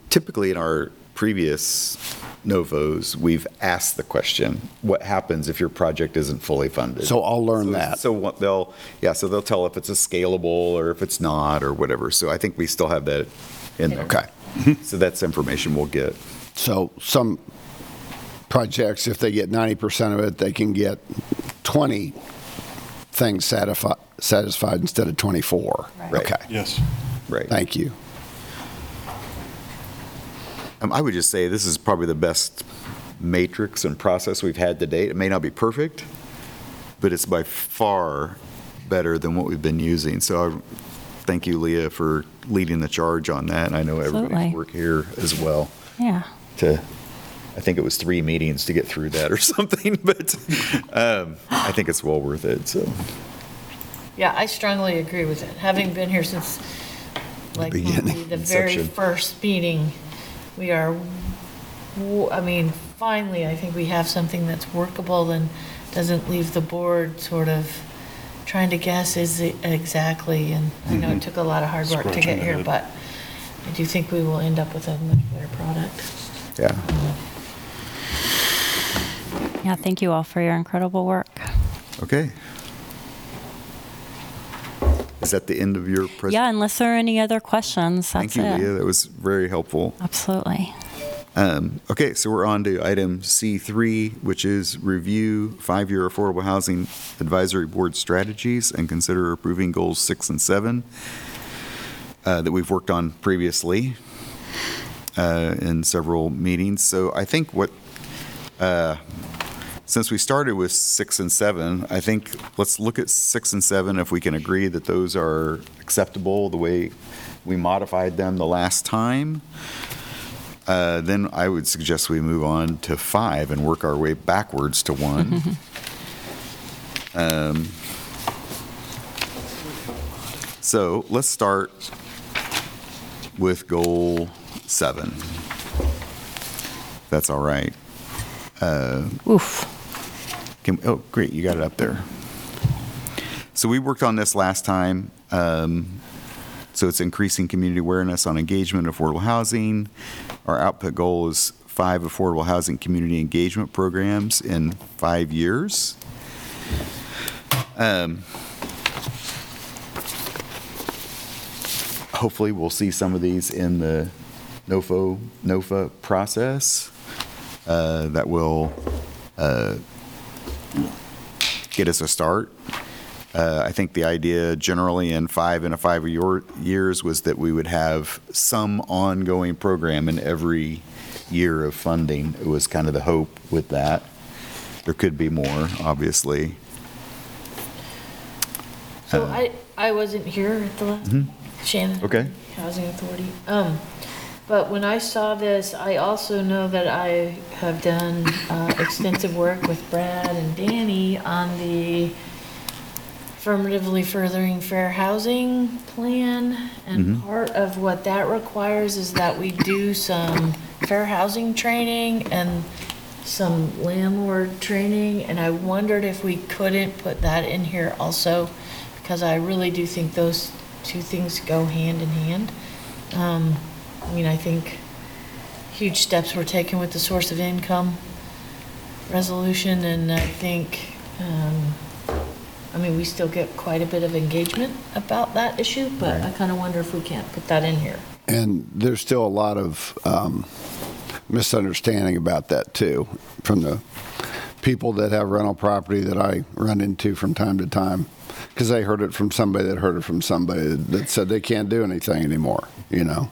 typically in our previous NOFOs, we've asked the question, what happens if your project isn't fully funded? So I'll learn So- that. So what they'll, yeah, so they'll tell if it's a scalable or if it's not or whatever. So I think we still have that in there. Okay. Mm-hmm. So that's information we'll get. So some projects, if they get 90% of it, they can get 20 things satisfied, satisfied instead of 24. Right. Okay, Yes. Right. thank you. Um, I would just say this is probably the best matrix and process we've had to date. It may not be perfect, but it's by far better than what we've been using. So I thank you, Leah, for leading the charge on that. And I know Absolutely. everybody's work here as well Yeah. to, I think it was three meetings to get through that or *laughs* something, but um, I think it's well worth it, so. Yeah, I strongly agree with it. Having been here since, like, beginning, the *laughs* very inception. first meeting, we are, w- I mean, finally, I think we have something that's workable and doesn't leave the board sort of trying to guess is it exactly, and I know it mm-hmm. took a lot of hard work to Scratching get the here, head. but I do think we will end up with a much better product. Yeah. Yeah. Thank you all for your incredible work. Okay. Is that the end of your presentation? Yeah. Unless there are any other questions, Thank you, it. Leah. That was very helpful. Absolutely. Um, Okay, so we're on to item C3, which is review five-year affordable housing advisory board strategies and consider approving goals six and seven uh, that we've worked on previously uh, in several meetings. So I think what, uh, since we started with six and seven, I think let's look at six and seven if we can agree that those are acceptable the way we modified them the last time. Uh, Then I would suggest we move on to five and work our way backwards to one. *laughs* Um, So let's start with goal seven. That's all right. Uh, Oof. Can- Oh, great, you got it up there. So we worked on this last time. Um, So it's increasing community awareness on engagement, affordable housing. Our output goal is five affordable housing community engagement programs in five years. Um, Hopefully, we'll see some of these in the NOFO, NOFA process uh, that will uh, get us a start. Uh, I think the idea generally in five and a five year- years was that we would have some ongoing program in every year of funding. It was kind of the hope with that. There could be more, obviously. So Uh, I, I wasn't here at the last, Shannon. Okay. Housing Authority. Um, but when I saw this, I also know that I have done, uh, extensive work with Brad and Danny on the affirmatively furthering fair housing plan. And part of what that requires is that we do some fair housing training and some landlord training. And I wondered if we couldn't put that in here also, because I really do think those two things go hand in hand. Um, I mean, I think huge steps were taken with the source of income resolution, and I think, um, I mean, we still get quite a bit of engagement about that issue, but I kind of wonder if we can't put that in here. And there's still a lot of um, misunderstanding about that too, from the people that have rental property that I run into from time to time. Because they heard it from somebody that heard it from somebody that said they can't do anything anymore, you know?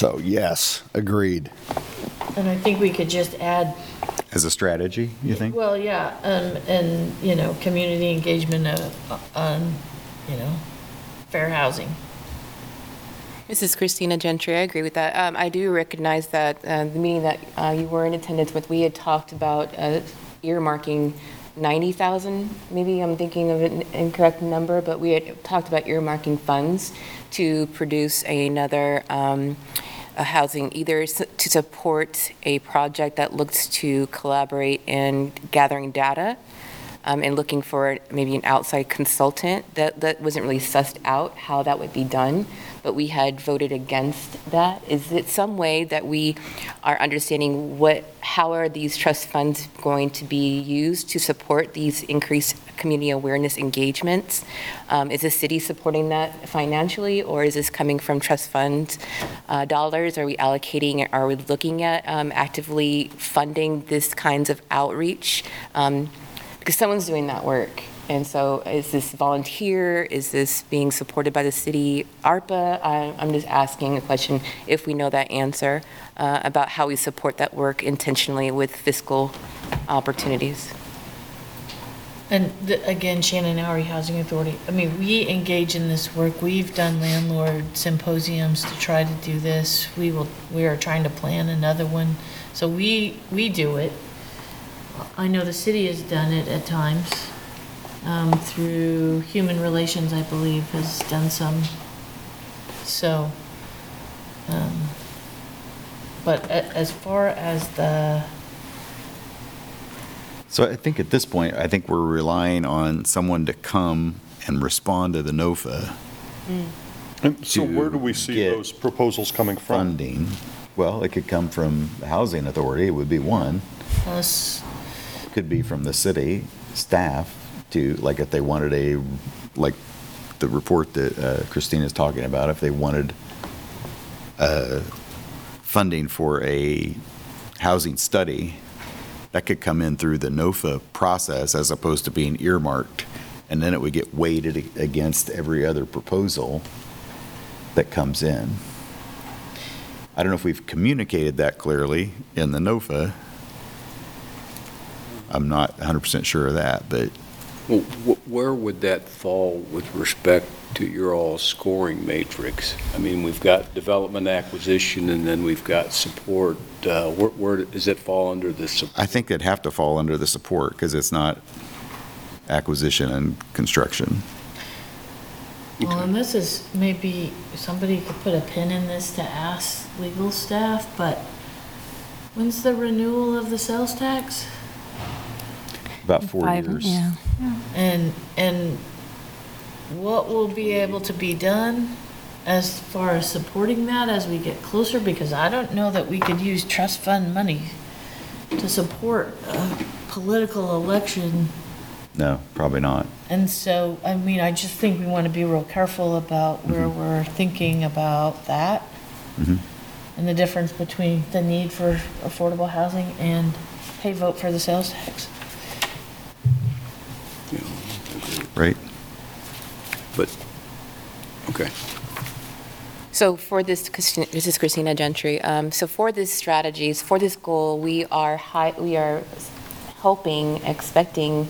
So, yes, agreed. And I think we could just add As a strategy, you think? Well, yeah, um, and, you know, community engagement uh, on, you know, fair housing. This is Christina Gentry. I agree with that. Um, I do recognize that uh, the meeting that uh, you were in attendance with, we had talked about uh, earmarking 90,000. Maybe I'm thinking of an incorrect number, but we had talked about earmarking funds to produce another um, housing, either to support a project that looks to collaborate in gathering data um, and looking for maybe an outside consultant. That, that wasn't really sussed out how that would be done, but we had voted against that. Is it some way that we are understanding what, how are these trust funds going to be used to support these increased community awareness engagements? Um, Is the city supporting that financially, or is this coming from trust fund uh, dollars? Are we allocating, are we looking at um, actively funding this kinds of outreach? Um, because someone's doing that work. And so is this volunteer? Is this being supported by the city ARPA? I- I'm just asking a question, if we know that answer, uh, about how we support that work intentionally with fiscal opportunities. And the- again, Shannon Oury Housing Authority, I mean, we engage in this work. We've done landlord symposiums to try to do this. We will, we are trying to plan another one. So we, we do it. I know the city has done it at times, um, through Human Relations, I believe, has done some. So, um, but a- as far as the, So I think at this point, I think we're relying on someone to come and respond to the NOFA And so where do we see get those proposals coming from? funding. Well, it could come from the Housing Authority, it would be one. us, Could be from the city staff to, like if they wanted a, like the report that uh, Christina's talking about, if they wanted uh, funding for a housing study, that could come in through the NOFA process as opposed to being earmarked. And then it would get weighted against every other proposal that comes in. I don't know if we've communicated that clearly in the NOFA. I'm not 100% sure of that, but Well, wh- where would that fall with respect to your all scoring matrix? I mean, we've got development acquisition, and then we've got support. Uh, Where, where does it fall under the support? I think it'd have to fall under the support because it's not acquisition and construction. well, and this is, maybe somebody could put a pin in this to ask legal staff, but when's the renewal of the sales tax? About four Five- years. Yeah. And, and what will be able to be done as far as supporting that as we get closer? Because I don't know that we could use trust fund money to support a political election. No, probably not. And so, I mean, I just think we want to be real careful about where we're thinking about that Mhm. and the difference between the need for affordable housing and, hey, vote for the sales tax. Right? But, okay. So for this, this is Christina Gentry. Um, So for this strategies, for this goal, we are hi, we are hoping, expecting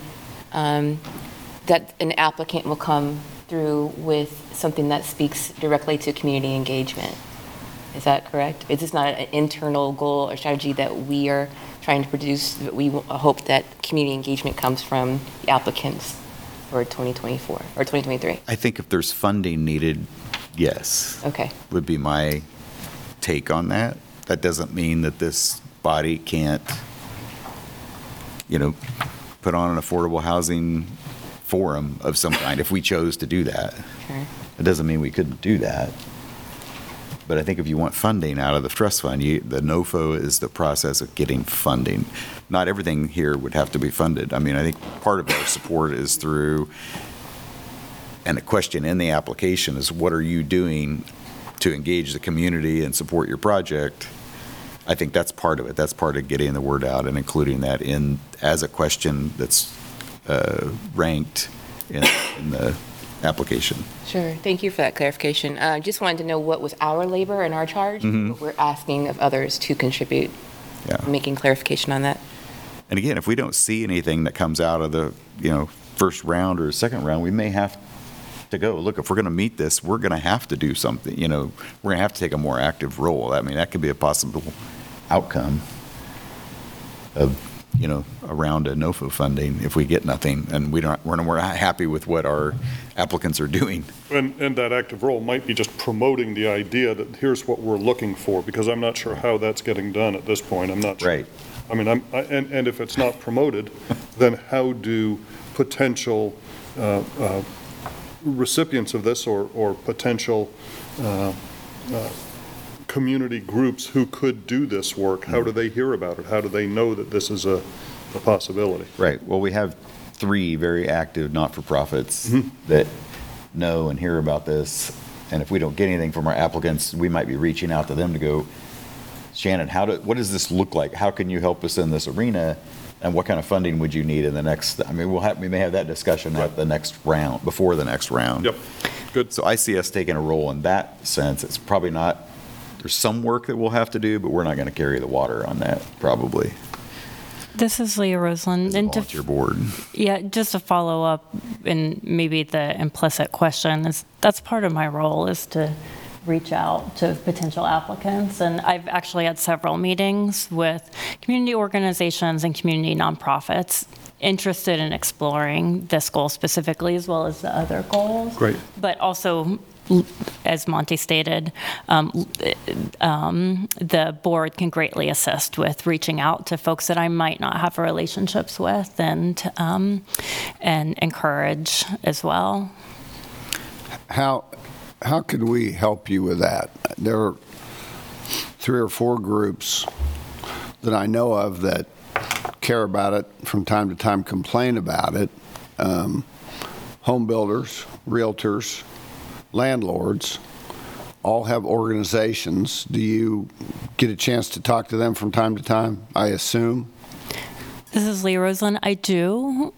um, that an applicant will come through with something that speaks directly to community engagement. Is that correct? Is this not an internal goal or strategy that we are trying to produce? But We hope that community engagement comes from the applicants for 2024 or 2023. I think if there's funding needed, yes. Okay. Would be my take on that. That doesn't mean that this body can't, you know, put on an affordable housing forum of some kind if we chose to do that. Sure. It doesn't mean we couldn't do that. But I think if you want funding out of the trust fund, you, the NOFO is the process of getting funding. Not everything here would have to be funded. I mean, I think part of our support is through, and a question in the application is, what are you doing to engage the community and support your project? I think that's part of it. That's part of getting the word out and including that in, as a question that's uh, ranked in, in the application. Sure, thank you for that clarification. Uh, Just wanted to know what was our labor and our charge? Mhm. What We're asking of others to contribute, Yeah. making clarification on that. And again, if we don't see anything that comes out of the, you know, first round or second round, we may have to go, look, if we're going to meet this, we're going to have to do something, you know, we're going to have to take a more active role. I mean, that could be a possible outcome of, you know, around a NOFO funding if we get nothing and we don't, we're not, we're not happy with what our applicants are doing. And, and that active role might be just promoting the idea that here's what we're looking for, because I'm not sure how that's getting done at this point. I'm not sure. Right. I mean, I'm, I- and, and if it's not promoted, *laughs* then how do potential uh, uh, recipients of this or, or potential uh, uh, community groups who could do this work, how do they hear about it? How do they know that this is a, a possibility? Right. Well, we have three very active not-for-profits Mhm. that know and hear about this. And if we don't get anything from our applicants, we might be reaching out to them to go, Shannon, how do, what does this look like? How can you help us in this arena? And what kind of funding would you need in the next, I mean, we'll have, we may have that discussion at the next round, before the next round. Yep. Good. So I see us taking a role in that sense. It's probably not, there's some work that we'll have to do, but we're not going to carry the water on that, probably, This is Leah Roseland. And to volunteer board. Yeah, just to follow up, and maybe the implicit question is, that's part of my role, is to reach out to potential applicants. And I've actually had several meetings with community organizations and community nonprofits interested in exploring this goal specifically, as well as the other goals. Great. But also, as Monty stated, um, um, the board can greatly assist with reaching out to folks that I might not have relationships with and, um, and encourage as well. How, how could we help you with that? There are three or four groups that I know of that care about it, from time to time complain about it. Um, Home builders, realtors, landlords, all have organizations. Do you get a chance to talk to them from time to time, I assume? This is Lee Roseland. I do.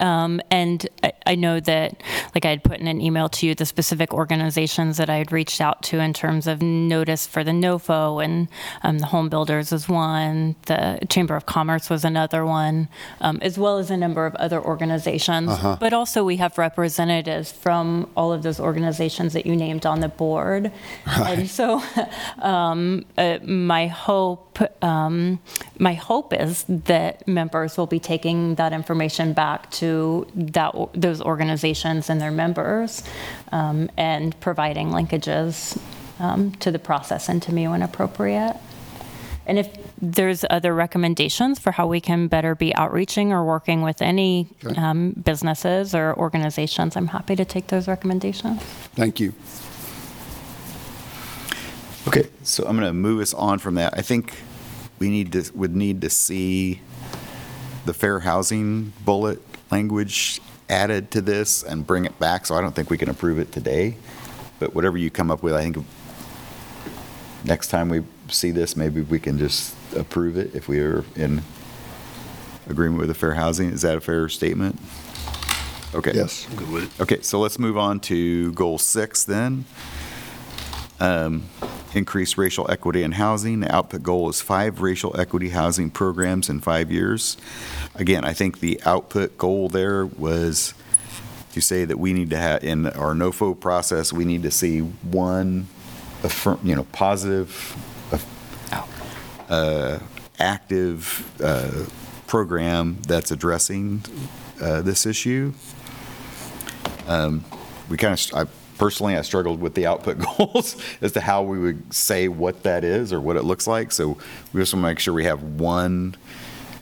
Um, and I, I know that, like I had put in an email to you, the specific organizations that I had reached out to in terms of notice for the NOFO, and um, the Home Builders was one, the Chamber of Commerce was another one, um, as well as a number of other organizations. Uh-huh. But also, we have representatives from all of those organizations that you named on the board. And so, *laughs* um, uh, my hope, um, my hope is that members will be taking that information back to that those organizations and their members, um, and providing linkages um, to the process and to me when appropriate. And if there's other recommendations for how we can better be outreaching or working with any Okay. um, businesses or organizations, I'm happy to take those recommendations. Thank you. Okay, so I'm going to move us on from that. I think we need to, would need to see the fair housing bullet language added to this and bring it back, so I don't think we can approve it today. But whatever you come up with, I think next time we see this, maybe we can just approve it if we are in agreement with the fair housing. Is that a fair statement? Okay. Yes. Good with it. Okay, so let's move on to goal six then. Um, Increase racial equity in housing. The output goal is five racial equity housing programs in five years. Again, I think the output goal there was to say that we need to have, in our NOFO process, we need to see one, affirm- you know, positive, uh, active uh, program that's addressing uh, this issue. Um, We kind of, I personally, I struggled with the output *laughs* goals as to how we would say what that is or what it looks like. So we just want to make sure we have one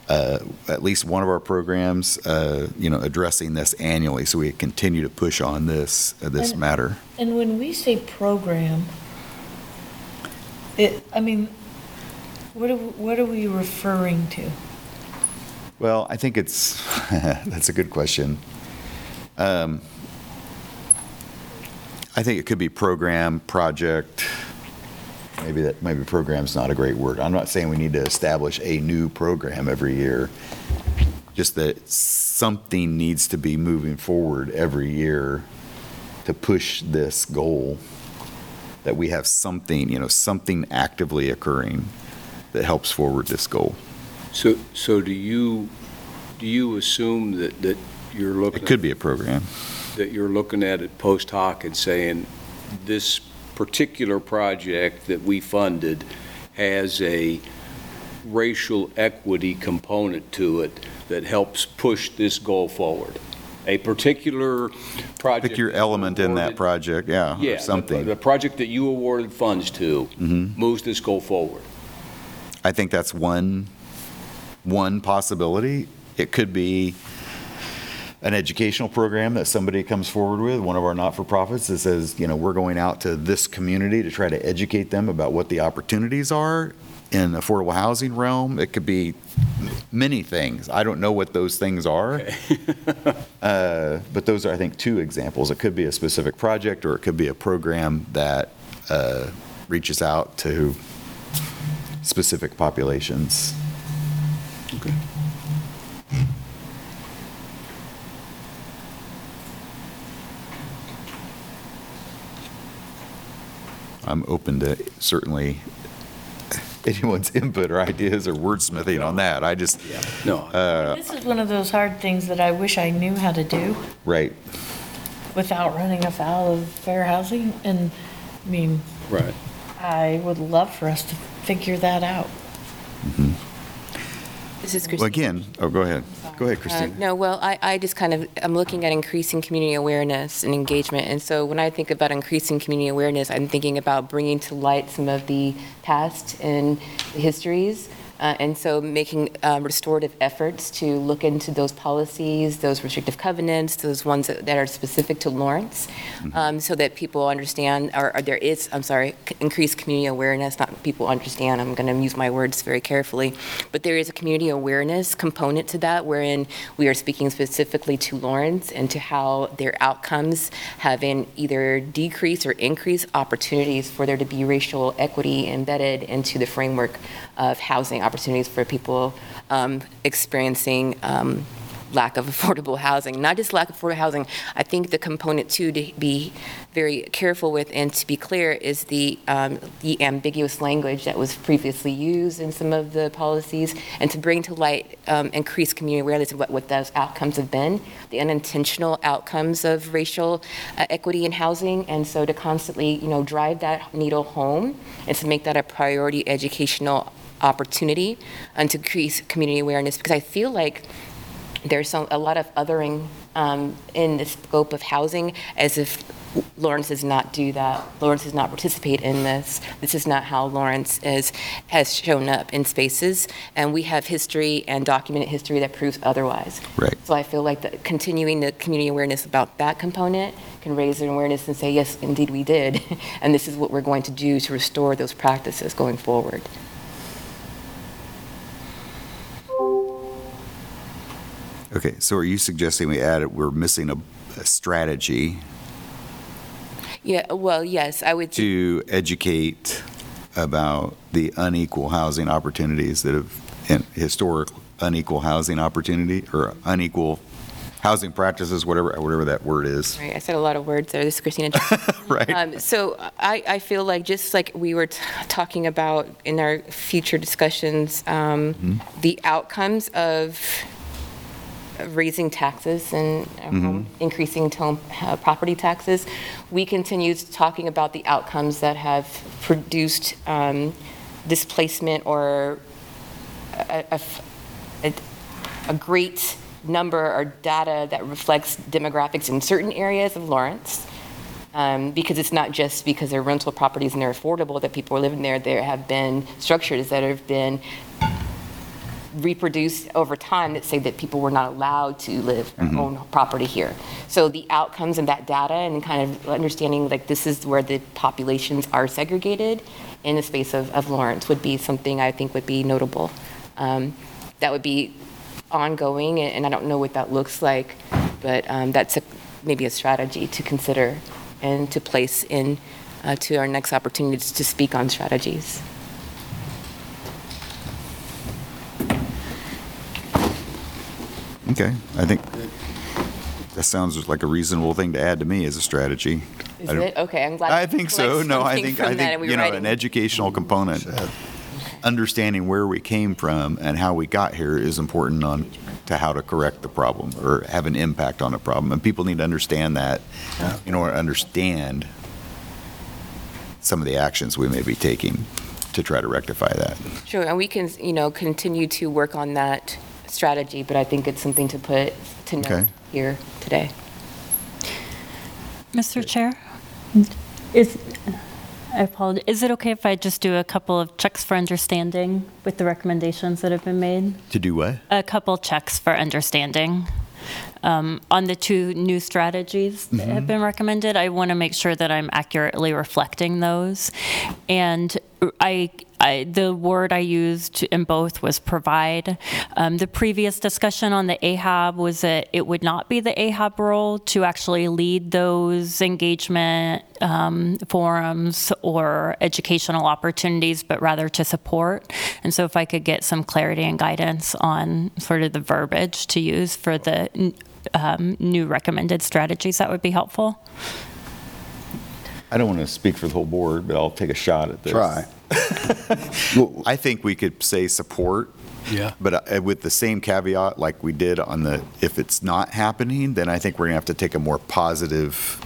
uh, at least one of our programs, uh, you know, addressing this annually, so we continue to push on this, uh, this And- matter. And when we say program, it, I mean, what are, what are we referring to? Well, I think it's, *laughs* that's a good question. Um, I think it could be program, project, maybe that, maybe program's not a great word. I'm not saying we need to establish a new program every year, just that something needs to be moving forward every year to push this goal, that we have something, you know, something actively occurring that helps forward this goal. So, so do you, do you assume that, that you're looking? It could be a program. That you're looking at it post hoc and saying, this particular project that we funded has a racial equity component to it that helps push this goal forward? A particular project. Pick your element in that awarded- project, yeah, Yeah, or the- something. The project that you awarded funds to Mhm. moves this goal forward. I think that's one, one possibility. It could be an educational program that somebody comes forward with, one of our not-for-profits that says, you know, we're going out to this community to try to educate them about what the opportunities are in affordable housing realm. It could be many things. I don't know what those things are. *laughs* Uh, But those are, I think, two examples. It could be a specific project, or it could be a program that uh, reaches out to specific populations. Okay. I'm open to certainly anyone's *laughs* input or ideas or wordsmithing on that. I just, No. uh, This is one of those hard things that I wish I knew how to do right, without running afoul of fair housing. And, I mean, Right. I would love for us to figure that out. This is well, Christine. again, oh, go ahead. Go ahead, Uh, Christine. No, well, I, I just kind of, I'm looking at increasing community awareness and engagement. And so when I think about increasing community awareness, I'm thinking about bringing to light some of the past and histories. Uh, and so making um, restorative efforts to look into those policies, those restrictive covenants, those ones that, that are specific to Lawrence, um, so that people understand, or, or there is, I'm sorry, c- increased community awareness, not people understand, I'm going to use my words very carefully, but there is a community awareness component to that wherein we are speaking specifically to Lawrence and to how their outcomes have in either decreased or increased opportunities for there to be racial equity embedded into the framework of housing opportunities for people um, experiencing um, lack of affordable *laughs* housing. Not just lack of affordable housing, I think the component too to be very careful with and to be clear is the, um, the ambiguous language that was previously used in some of the policies and to bring to light um, increased community awareness of what, what those outcomes have been, the unintentional outcomes of racial uh, equity in housing. And so to constantly, you know, drive that needle home and to make that a priority educational opportunity and to increase community awareness because I feel like there's some, a lot of othering um, in the scope of housing as if Lawrence does not do that. Lawrence does not participate in this. This is not how Lawrence is, has shown up in spaces. And we have history and documented history that proves otherwise. Right. So I feel like the, continuing the community awareness about that component can raise an awareness and say, yes, indeed we did. *laughs* and this is what we're going to do to restore those practices going forward. Okay, so are you suggesting we add, it? we're missing a, a strategy Yeah, well, yes, I would. to educate about the unequal housing opportunities that have, and historic unequal housing opportunity, or unequal housing practices, whatever, whatever that word is, Right, I said a lot of words there. This is Christina. *laughs* right? Um, So I, I feel like, just like we were t- talking about in our future discussions, um, the outcomes of raising taxes and um, increasing home, uh, property taxes, we continue talking about the outcomes that have produced um, displacement or a great number or data that reflects demographics in certain areas of Lawrence. Um, because it's not just because they're rental properties and they're affordable that people are living there. There have been structures that have been reproduced over time that say that people were not allowed to live Mhm. own property here. So the outcomes of that data and kind of understanding like this is where the populations are segregated in the space of, of Lawrence would be something I think would be notable. Um, that would be ongoing, and and I don't know what that looks like, but um, that's a, maybe a strategy to consider and to place in uh, to our next opportunities to speak on strategies. Okay, I think that sounds like a reasonable thing to add to me as a strategy. Is I don't- it? Okay, I'm glad. I you think collect so. No, I something think, from I that think, we you know, write an it. educational component, understanding where we came from and how we got here is important on, to how to correct the problem or have an impact on the problem. And people need to understand that in order to understand some of the actions we may be taking to try to rectify that. Sure, and we can, you know, continue to work on that strategy, but I think it's something to put, to note Okay. here today. Mr. Chair, is, I apologize, is it okay if I just do a couple of checks for understanding with the recommendations that have been made? To do what? A couple checks for understanding. Um, On the two new strategies that have Mhm. been recommended, I want to make sure that I'm accurately reflecting those. And I, I, the word I used in both was provide. Um, The previous discussion on the AHAB was that it would not be the AHAB role to actually lead those engagement um, forums or educational opportunities, but rather to support. And so if I could get some clarity and guidance on sort of the verbiage to use for the um, new recommended strategies, that would be helpful. I don't want to speak for the whole board, but I'll take a shot at this. Try. *laughs* I think we could say support. Yeah. But uh, with the same caveat, like we did on the, if it's not happening, then I think we're going to have to take a more positive,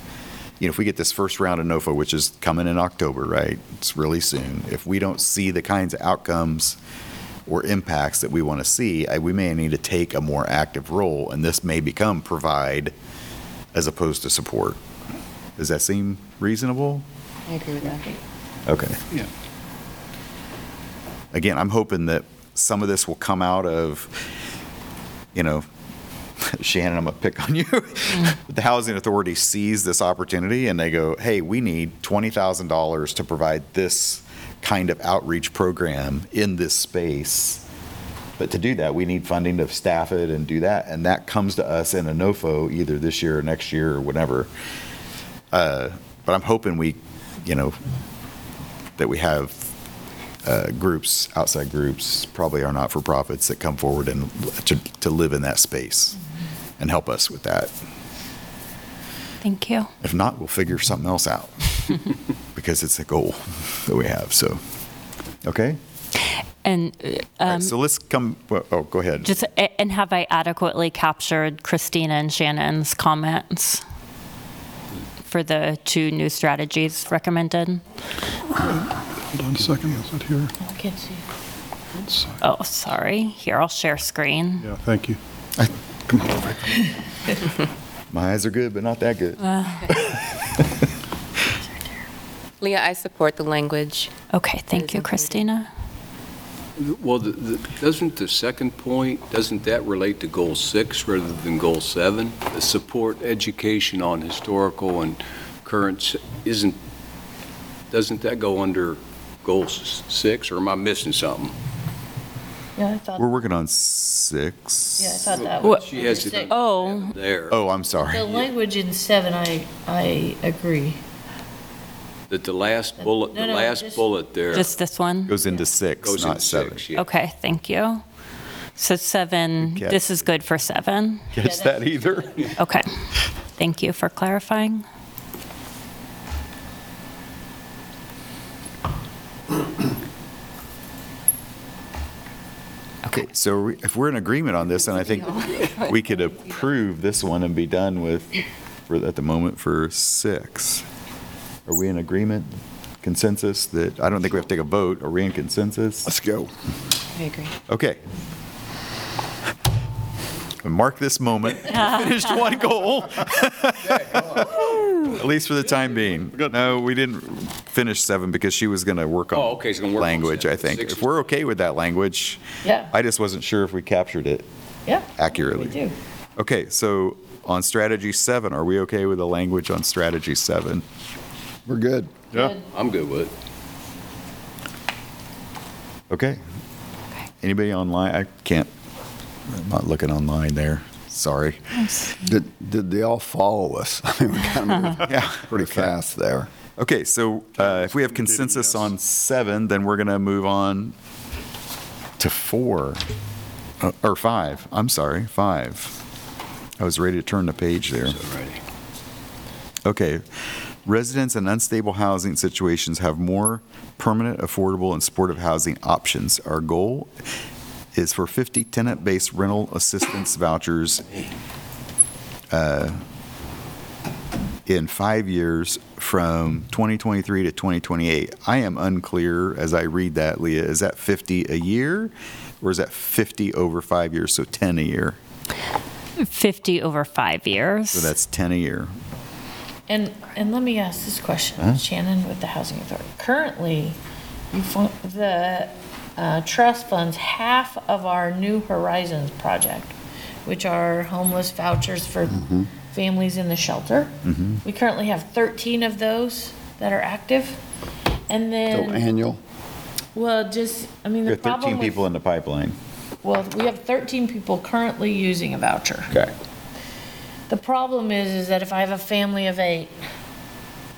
you know, if we get this first round of NOFA, which is coming in October, right? It's really soon. If we don't see the kinds of outcomes or impacts that we want to see, I- we may need to take a more active role, and this may become provide as opposed to support. Does that seem reasonable? I agree with that. Okay. Yeah. Again, I'm hoping that some of this will come out of, you know, *laughs* Shannon, I'm going to pick on you. Mm. *laughs* The Housing Authority sees this opportunity and they go, hey, we need $20,000 to provide this kind of outreach program in this space. But to do that, we need funding to staff it and do that. And that comes to us in a NOFO either this year or next year or whatever. Uh, But I'm hoping we, you know, that we have uh, groups, outside groups, probably are not-for-profits that come forward and to, to live in that space and help us with that. Thank you. If not, we'll figure something else out *laughs* because it's a goal that we have, so. Okay? And All right, um, so let's come, well, oh, go ahead. just, and have I adequately captured Christina and Shannon's comments for the two new strategies recommended? Hold on a second, is it here? I can't see. Let's. Oh, sorry. Here, I'll share screen. Yeah, thank you. Come on. over. *laughs* My eyes are good, but not that good. Uh. *laughs* *laughs* Leah, I support the language. Okay, thank you, Christina. Well, the- the- doesn't the second point, doesn't that relate to Goal 6 rather than Goal 7? The Support education on historical and current, s- isn't, doesn't that go under Goal s- 6, or am I missing something? Yeah, I thought, We're working on six. yeah, I thought that What- was. She has it six. Oh, there, Oh, I'm sorry. The language in seven, I, I agree. That the last bullet, the no, last just- bullet there just this one? Goes into six, goes not seven. 6, yeah. Okay, thank you. So seven, Good catch. this is good for seven? Catch that either? *laughs* Okay, thank you for clarifying. Okay, so we- if we're in agreement on this, then I think we could approve this one and be done with, for, at the moment, for six. Are we in agreement, consensus, that, I don't think we have to take a vote, are we in consensus? Let's go. I agree. Okay. Mark this moment, *laughs* finished one goal. At least for the time being. No, we didn't finish seven because she was going to work on Oh, okay, she's gonna work on language, I seven. think. Six If is- we're okay with that language, Yeah, I just wasn't sure if we captured it yeah, accurately. we accurately. do. Okay, so on strategy seven, are we okay with the language on strategy seven? We're good. Yeah. I'm good with it. Okay. Anybody online? I can't, I'm not looking online there. Sorry. Did, did they all follow us? *laughs* I mean, we kind of moved Yeah. pretty fast there. Okay, so uh, if we have consensus on seven, then we're going to move on to four, Uh, or five, I'm sorry, five. I was ready to turn the page there. Alrighty. Okay. Residents in unstable housing situations have more permanent, affordable, and supportive housing options. Our goal is for 50 tenant-based rental assistance vouchers uh, in five years from 2023 to 2028. I am unclear as I read that, Leah, is that 50 a year? Or is that 50 over five years, so 10 a year? 50 over five years. So that's 10 a year. And, and let me ask this question, Shannon with the Housing Authority. Currently, you, fun- the uh, trust funds half of our New Horizons project, which are homeless vouchers for families in the shelter. We currently have 13 of those that are active. And So then, annual, well, just, I mean, We the have problem 13 people with, in the pipeline. well, we have 13 people currently using a voucher. Okay. The problem is, is that if I have a family of eight,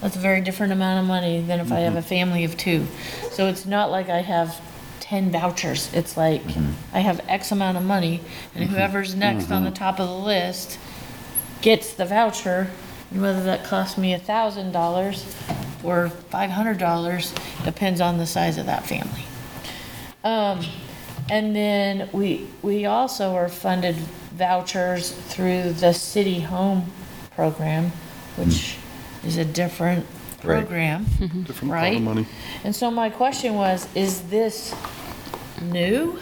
that's a very different amount of money than if I have a mm-hmm. family of two. So it's not like I have ten vouchers. It's like mm-hmm. I have X amount of money and mm-hmm. whoever's next on the top of the list gets the voucher. And whether that costs me a thousand dollars or five hundred dollars depends on the size of that family. Um, and then we, we also are funded vouchers through the city home program, which hmm. is a different Right. program, *laughs* Different pot right? of money. And so my question was, is this new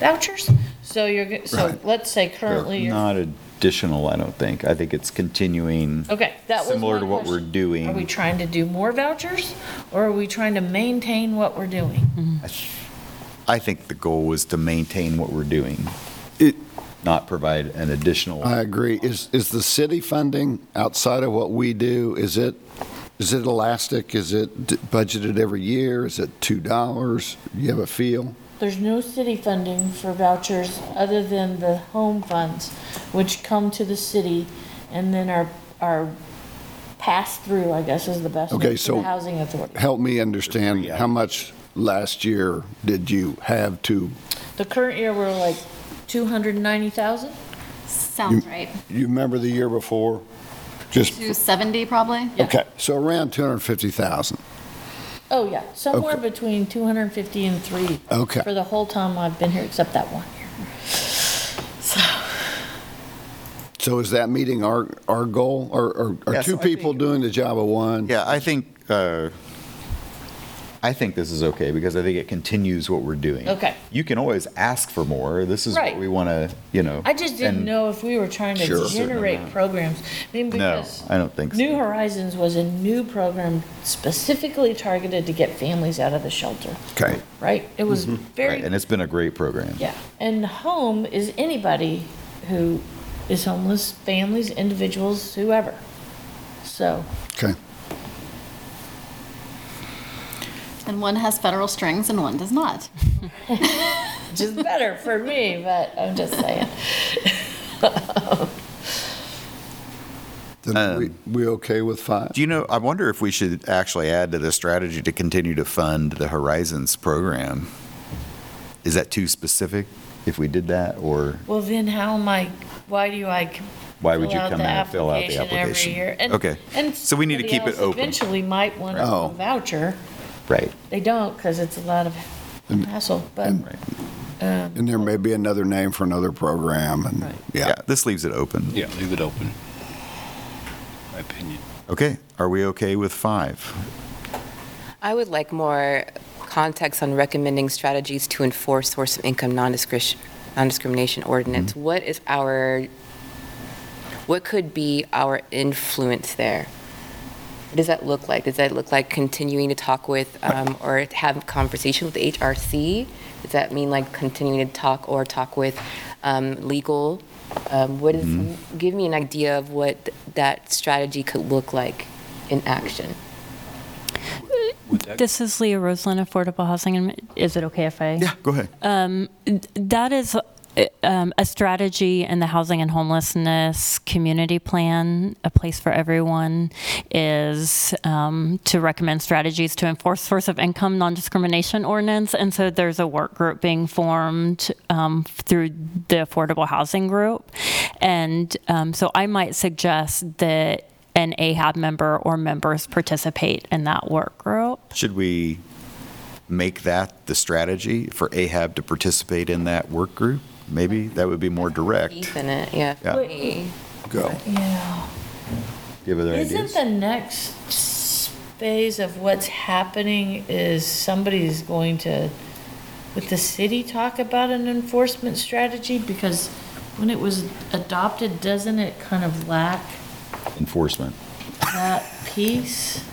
vouchers? So you're, go- so Right. let's say currently you're, Not additional, I don't think. I think it's continuing, okay, that was similar my to what we're question. doing. Are we trying to do more vouchers or are we trying to maintain what we're doing? I think the goal was to maintain what we're doing, it, not provide an additional. I agree. Is, is the city funding outside of what we do, is it, is it elastic? Is it d- budgeted every year? Is it $2? Do you have a feel? There's no city funding for vouchers other than the home funds, which come to the city and then are, are passed through, I guess is the best Okay, word, to so- the housing authority. Help me understand, how much last year did you have to, The current year, we're like 290,000? Sounds right. you remember the year before? Just, 270 probably? Okay, so around 250,000. Oh, yeah, somewhere Okay. between 250 and 3. Okay. For the whole time I've been here, except that one year. So, So is that meeting our, our goal? Or, or are Yes, two I people think- doing the job of one? Yeah, I think, uh, I think this is okay because I think it continues what we're doing. Okay. You can always ask for more. This is what we want to, you know. I just didn't and- know if we were trying to Sure. generate programs. I mean, No, because I don't think so. New Horizons was a new program specifically targeted to get families out of the shelter, Okay. right? It was mm-hmm. Right, very, and it's been a great program. yeah. And home is anybody who is homeless, families, individuals, whoever. So, Okay. And one has federal strings and one does not. which is better for me, but I'm just saying. Then Um, we, we okay with five? Do you know, I wonder if we should actually add to the strategy to continue to fund the Horizons program. Is that too specific if we did that, or Well, then how am I, why do I c- why would you come the in and fill out the application application? every year? And- Okay, And so we need to keep it else open. Eventually might want a Oh. voucher. Right, They don't, because it's a lot of hassle, but, and- right. um, And there may be another name for another program and, Right. yeah. Yeah, this leaves it open. Yeah, leave it open. My opinion. Okay, are we okay with five? I would like more context on recommending strategies to enforce source of income non-discris- non-discrimination ordinance. Mm-hmm. What is our, what could be our influence there? What does that look like? Does that look like continuing to talk with um, or have conversation with the HRC? Does that mean like continuing to talk or talk with um, legal? Um, What is, give me an idea of what th- that strategy could look like in action. This is Leah Roseland, Affordable Housing. and Is it okay if I? Yeah, go ahead. Um, that is um, a strategy in the housing and homelessness community plan. A place for everyone is um, to recommend strategies to enforce source of income non-discrimination ordinance, and so there's a work group being formed um, through the affordable housing group, and um, so I might suggest that an AHAB member or members participate in that work group. Should we make that the strategy for AHAB to participate in that work group? Maybe that would be more direct. Keith in it, yeah. Yeah. for. Go. Yeah. Give other Isn't ideas? the next phase of what's happening is somebody's going to, with the city, talk about an enforcement strategy? Because when it was adopted, doesn't it kind of lack Enforcement. that *laughs* piece?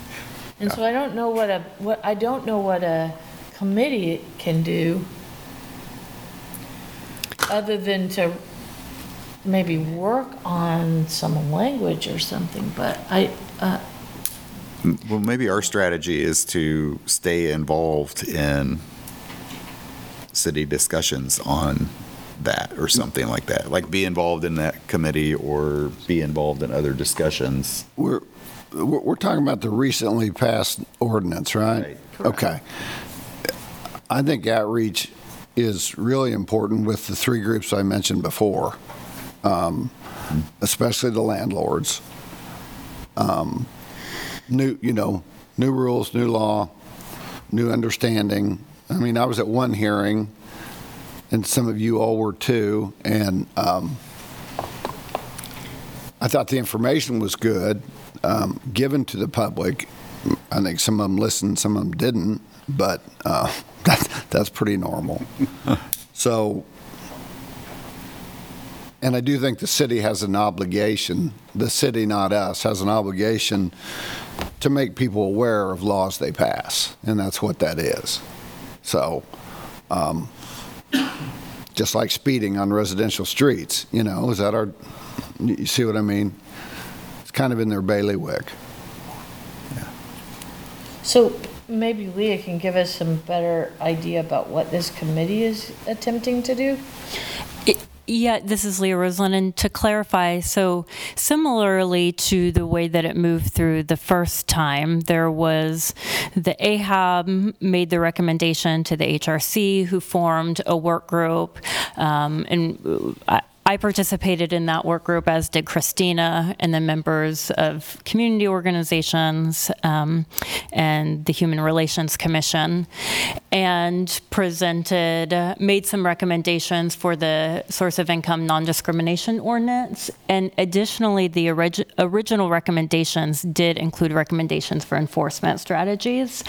And so I don't know what a, what, I don't know what a committee can do other than to maybe work on some language or something, but I, uh, Well, maybe our strategy is to stay involved in city discussions on that or something like that. Like be involved in that committee or be involved in other discussions. We're, we're we're talking about the recently passed ordinance, right? Okay. I think outreach is really important with the three groups I mentioned before, um, especially the landlords. Um, New, you know, new rules, new law, new understanding. I mean, I was at one hearing, and some of you all were too, and um, I thought the information was good, um, given to the public. I think some of them listened, some of them didn't, but uh, *laughs* that, that's pretty normal. *laughs* so, and I do think the city has an obligation, the city, not us, has an obligation to make people aware of laws they pass, and that's what that is. So, um, just like speeding on residential streets, you know, is that our, you see what I mean? It's kind of in their bailiwick. so maybe Leah can give us some better idea about what this committee is attempting to do? Yeah, this is Leah Roseland. And to clarify, so similarly to the way that it moved through the first time, there was the AHAB made the recommendation to the HRC, who formed a work group. Um, and I, I participated in that work group, as did Christina, and the members of community organizations um, and the Human Relations Commission, and presented, made some recommendations for the source of income non-discrimination ordinance. And additionally, the orig- original recommendations did include recommendations for enforcement strategies.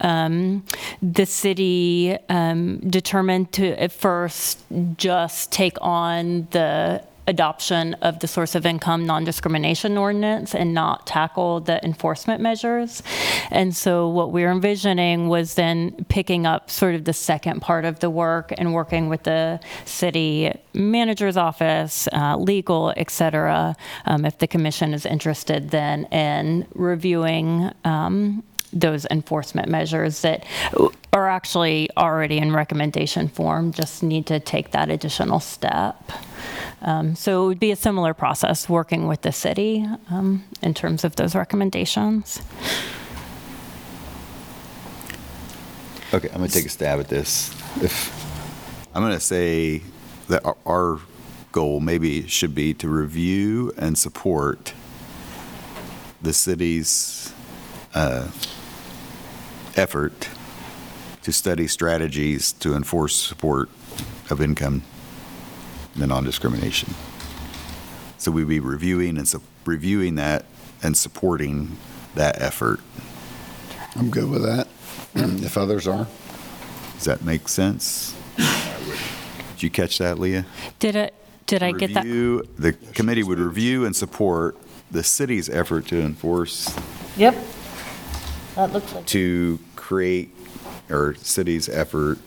Um, the city um, determined to at first just take on the adoption of the source of income non-discrimination ordinance and not tackle the enforcement measures. And so what we're envisioning was then picking up sort of the second part of the work and working with the city manager's office, uh, legal, et cetera, um, if the commission is interested then in reviewing um, those enforcement measures that are actually already in recommendation form, just need to take that additional step. Um, so it would be a similar process working with the city um, in terms of those recommendations. Okay, I'm going to take a stab at this. If, I'm going to say that our- our goal maybe should be to review and support the city's uh, effort to study strategies to enforce support of income and non-discrimination. So we'd be reviewing and, sup- reviewing that and supporting that effort. I'm good with that, *clears throat* if others are. Does that make sense? Did you catch that, Leah? Did it? Did I get that? The committee would review and support the city's effort to enforce Yep. That looks like. to create, or city's effort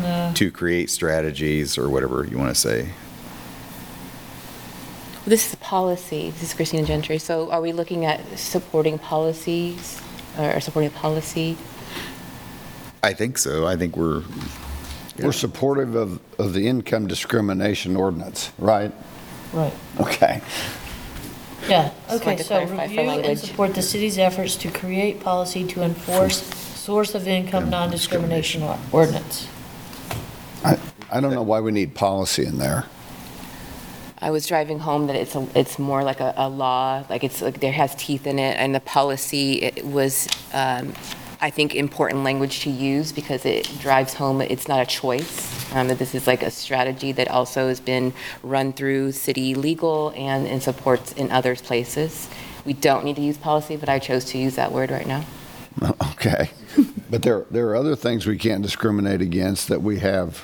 No. to create strategies or whatever you want to say. This is policy, this is Christina Gentry. So are we looking at supporting policies or supporting policy? I think so. I think we're, We're supportive of, of the income discrimination ordinance, right? Right. Okay. Yeah, Just okay, wanted to so clarify for review and language. support the city's efforts to create policy to enforce source of income non-discrimination or- ordinance. I, I don't know why we need policy in there. I was driving home that it's, a it's more like a, a law, like it's, like there has teeth in it, and the policy it was, um, I think, important language to use because it drives home, it's not a choice, um, that this is like a strategy that also has been run through city legal and in supports in other places. We don't need to use policy, but I chose to use that word right now. *laughs* Okay. But there, there are other things we can't discriminate against that we have.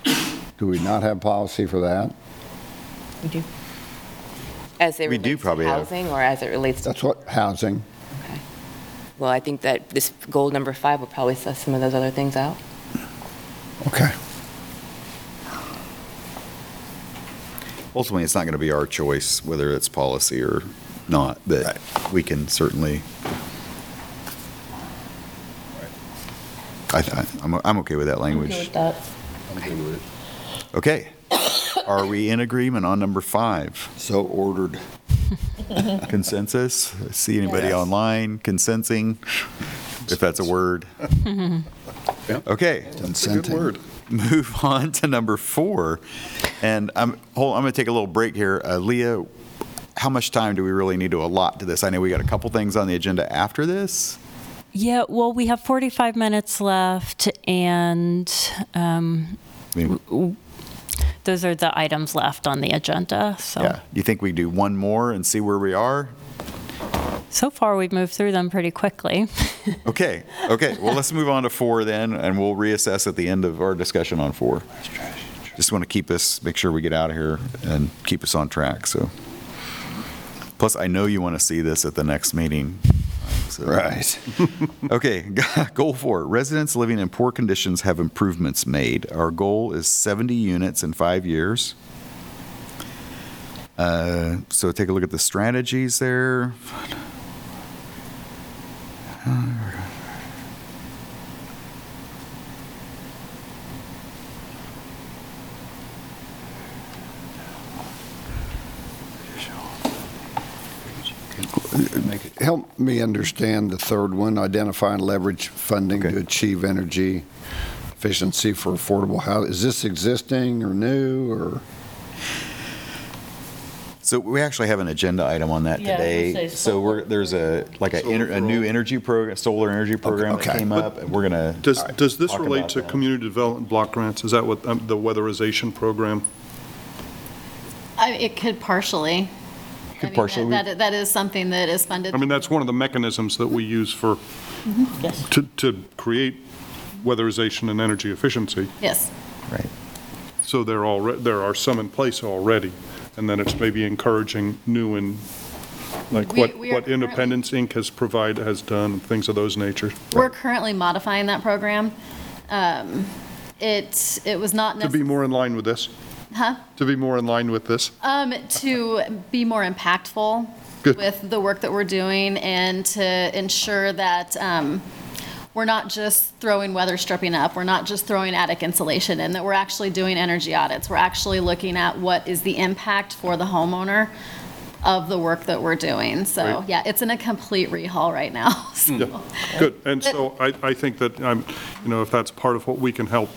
Do we not have policy for that? We do. As it We do relates to probably have. housing or as it relates to That's what, housing. Well, I think that this goal number five will probably suss some of those other things out. Okay. ultimately, it's not going to be our choice whether it's policy or not, but we can certainly. I, I- I'm, I'm okay with that Okay language. with that. Okay. Are we in agreement on number five? So ordered. *laughs* Consensus? See anybody Yes. online consenting? If that's a word. *laughs* Okay. Consenting. word. Move *laughs* on to number four. And I'm, hold, I'm going to take a little break here. Uh, Leah, how much time do we really need to allot to this? I know we got a couple things on the agenda after this. Yeah, well, we have 45 minutes left, and um, I mean, those are the items left on the agenda. So, yeah. Do you think we do one more and see where we are? so far we've moved through them pretty quickly. *laughs* Okay, okay. Well, let's move on to four then, and we'll reassess at the end of our discussion on four. Just want to keep us, make sure we get out of here and keep us on track, so. Plus, I know you want to see this at the next meeting. So- Right. *laughs* Okay, *laughs* goal four, residents living in poor conditions have improvements made. Our goal is 70 units in five years. Uh, So take a look at the strategies there. Help me understand the third one, identify and leverage funding to achieve energy efficiency for affordable housing. Is this existing or new or? So we actually have an agenda item on that Yeah, I was gonna today. say So we're, there's a, like a, ener- a new energy program, solar energy program that okay. came up, and we're gonna. Does, does this talk relate to that. community development block grants? Is that what, um, the weatherization program? I, it could partially. I mean, partially. That, that is something that is funded. I mean, that's one of the mechanisms that we use for, Yes. to, to create weatherization and energy efficiency. Yes. Right. So there are, there are some in place already, and then it's maybe encouraging new and, like We- what, we are what Independence Inc. has provided, has done, things of those nature. We're currently modifying that program. Um, It, it was not To be necessarily, more in line with this, huh? to be more in line with this. Um, to be more impactful Good. with the work that we're doing and to ensure that, um, we're not just throwing weather stripping up, we're not just throwing attic insulation in, that we're actually doing energy audits. We're actually looking at what is the impact for the homeowner of the work that we're doing. So, Great. yeah, it's in a complete rehaul right now. *laughs* so. Yeah, good. And so I, I think that, um, you know, if that's part of what we can help,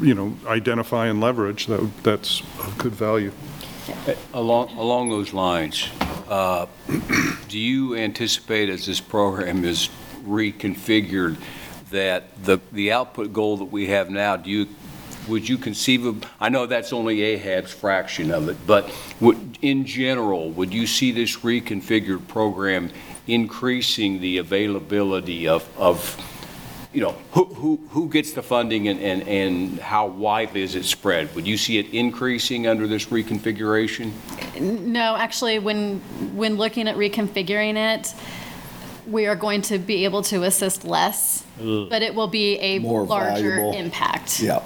you know, identify and leverage, that, that's of good value. Along, along those lines, uh, *clears throat* do you anticipate as this program is reconfigured, that the, the output goal that we have now, do you, would you conceive of, I know that's only Ahab's fraction of it, but would, in general, would you see this reconfigured program increasing the availability of, of you know, who, who, who gets the funding and, and, and how widely is it spread? Would you see it increasing under this reconfiguration? No, actually, when, when looking at reconfiguring it, we are going to be able to assist less, but it will be a More larger valuable. impact. Yeah,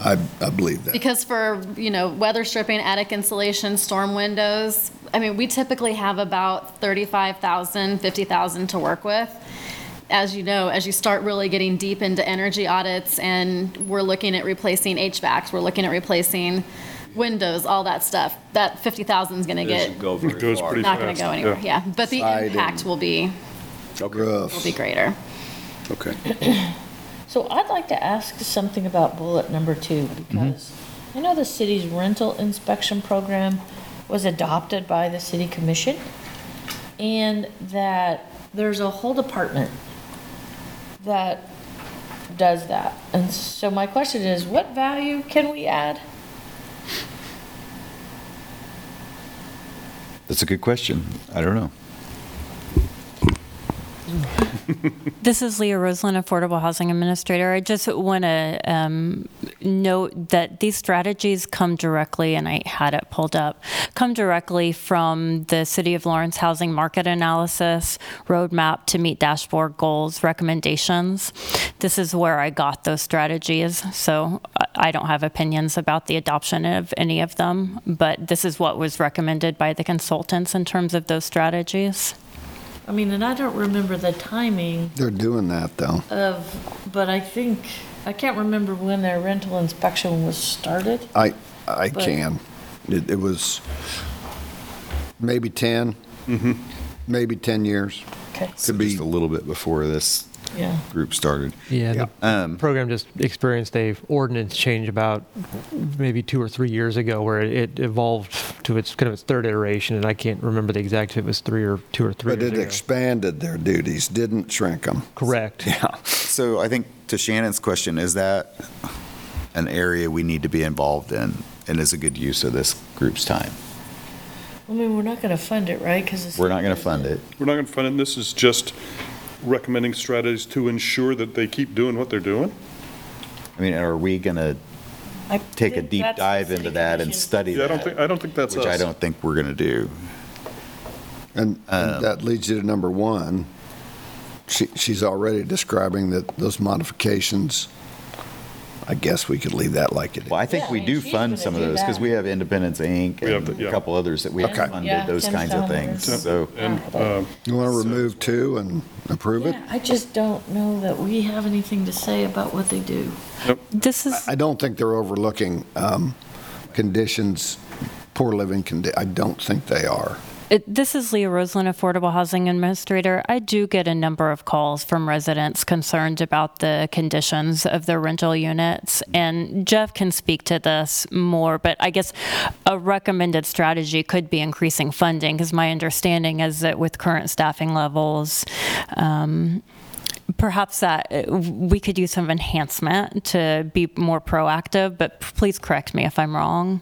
I, I believe that. Because for, you know, weather stripping, attic insulation, storm windows, I mean, we typically have about 35,000, 50,000 to work with. As you know, as you start really getting deep into energy audits and we're looking at replacing HVACs, we're looking at replacing windows, all that stuff, that 50,000 is going to Doesn't get, go very Goes far. pretty not going to go anywhere, yeah. yeah. But the Siding. impact will be, Roofs. will be greater. Okay. So I'd like to ask something about bullet number two, because mm-hmm. I know the city's rental inspection program was adopted by the city commission, and that there's a whole department that does that. And so my question is, what value can we add? That's a good question. I don't know. *laughs* This is Leah Roseland, Affordable Housing Administrator. I just want to um, note that these strategies come directly, and I had it pulled up, come directly from the City of Lawrence Housing Market Analysis Roadmap to Meet Dashboard Goals recommendations. This is where I got those strategies, so I- I don't have opinions about the adoption of any of them, but this is what was recommended by the consultants in terms of those strategies. I mean, and I don't remember the timing They're doing that, though. of, but I think, I can't remember when their rental inspection was started. I, I But- can. It, it was maybe 10, mm-hmm. maybe 10 years. Okay. Could be, Just a little bit before this Yeah. group started. Yeah, Yeah. the Um, program just experienced a ordinance change about maybe two or three years ago where it evolved to its kind of its third iteration, and I can't remember the exact if it was three or two or three but years it ago. expanded their duties, didn't shrink them. Correct. Yeah. So I think to Shannon's question, is that an area we need to be involved in and is a good use of this group's time? I mean, we're not gonna fund it, right? Because We're not going to fund does it. We're not going to fund it, this is just recommending strategies to ensure that they keep doing what they're doing? I mean, are we going to I take a think deep that's the dive city into that and commission's- study Yeah, I don't think, that? I don't think that's us. Which I don't think we're going to do. And and um, that leads you to number one. She, she's already describing that those modifications, I guess we could leave that like it is. Well, I think Yeah, we I do she's fund gonna some of do those because that. we have Independence Inc. We have and the- yeah. a couple others that we have Okay. funded Yeah, those Tim's kinds of down there. things. So And, uh, You want to remove two and approve it? Yeah, I just don't know that we have anything to say about what they do. This is I don't think they're overlooking um, conditions, poor living condi, I don't think they are. It- This is Leah Roseland, Affordable Housing Administrator. I do get a number of calls from residents concerned about the conditions of their rental units, and Jeff can speak to this more, but I guess a recommended strategy could be increasing funding, because my understanding is that with current staffing levels, um, perhaps that uh, we could use some enhancement to be more proactive, but please correct me if I'm wrong.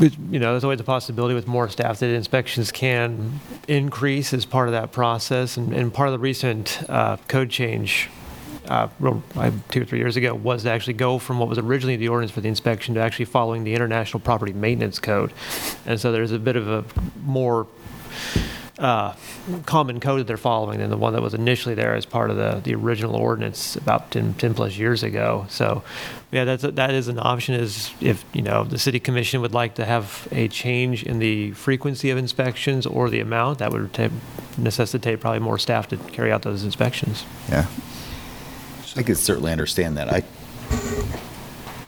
You know, there's always a possibility with more staff that inspections can increase as part of that process. And, and part of the recent uh, code change, uh, two or three years ago, was to actually go from what was originally the ordinance for the inspection to actually following the International Property Maintenance Code. And so there's a bit of a more uh, common code that they're following than the one that was initially there as part of the, the original ordinance about 10, 10 plus years ago. So, yeah, that's a, that is an option. Is if you know the city commission would like to have a change in the frequency of inspections or the amount, that would ta- necessitate probably more staff to carry out those inspections. Yeah. I could certainly understand that. I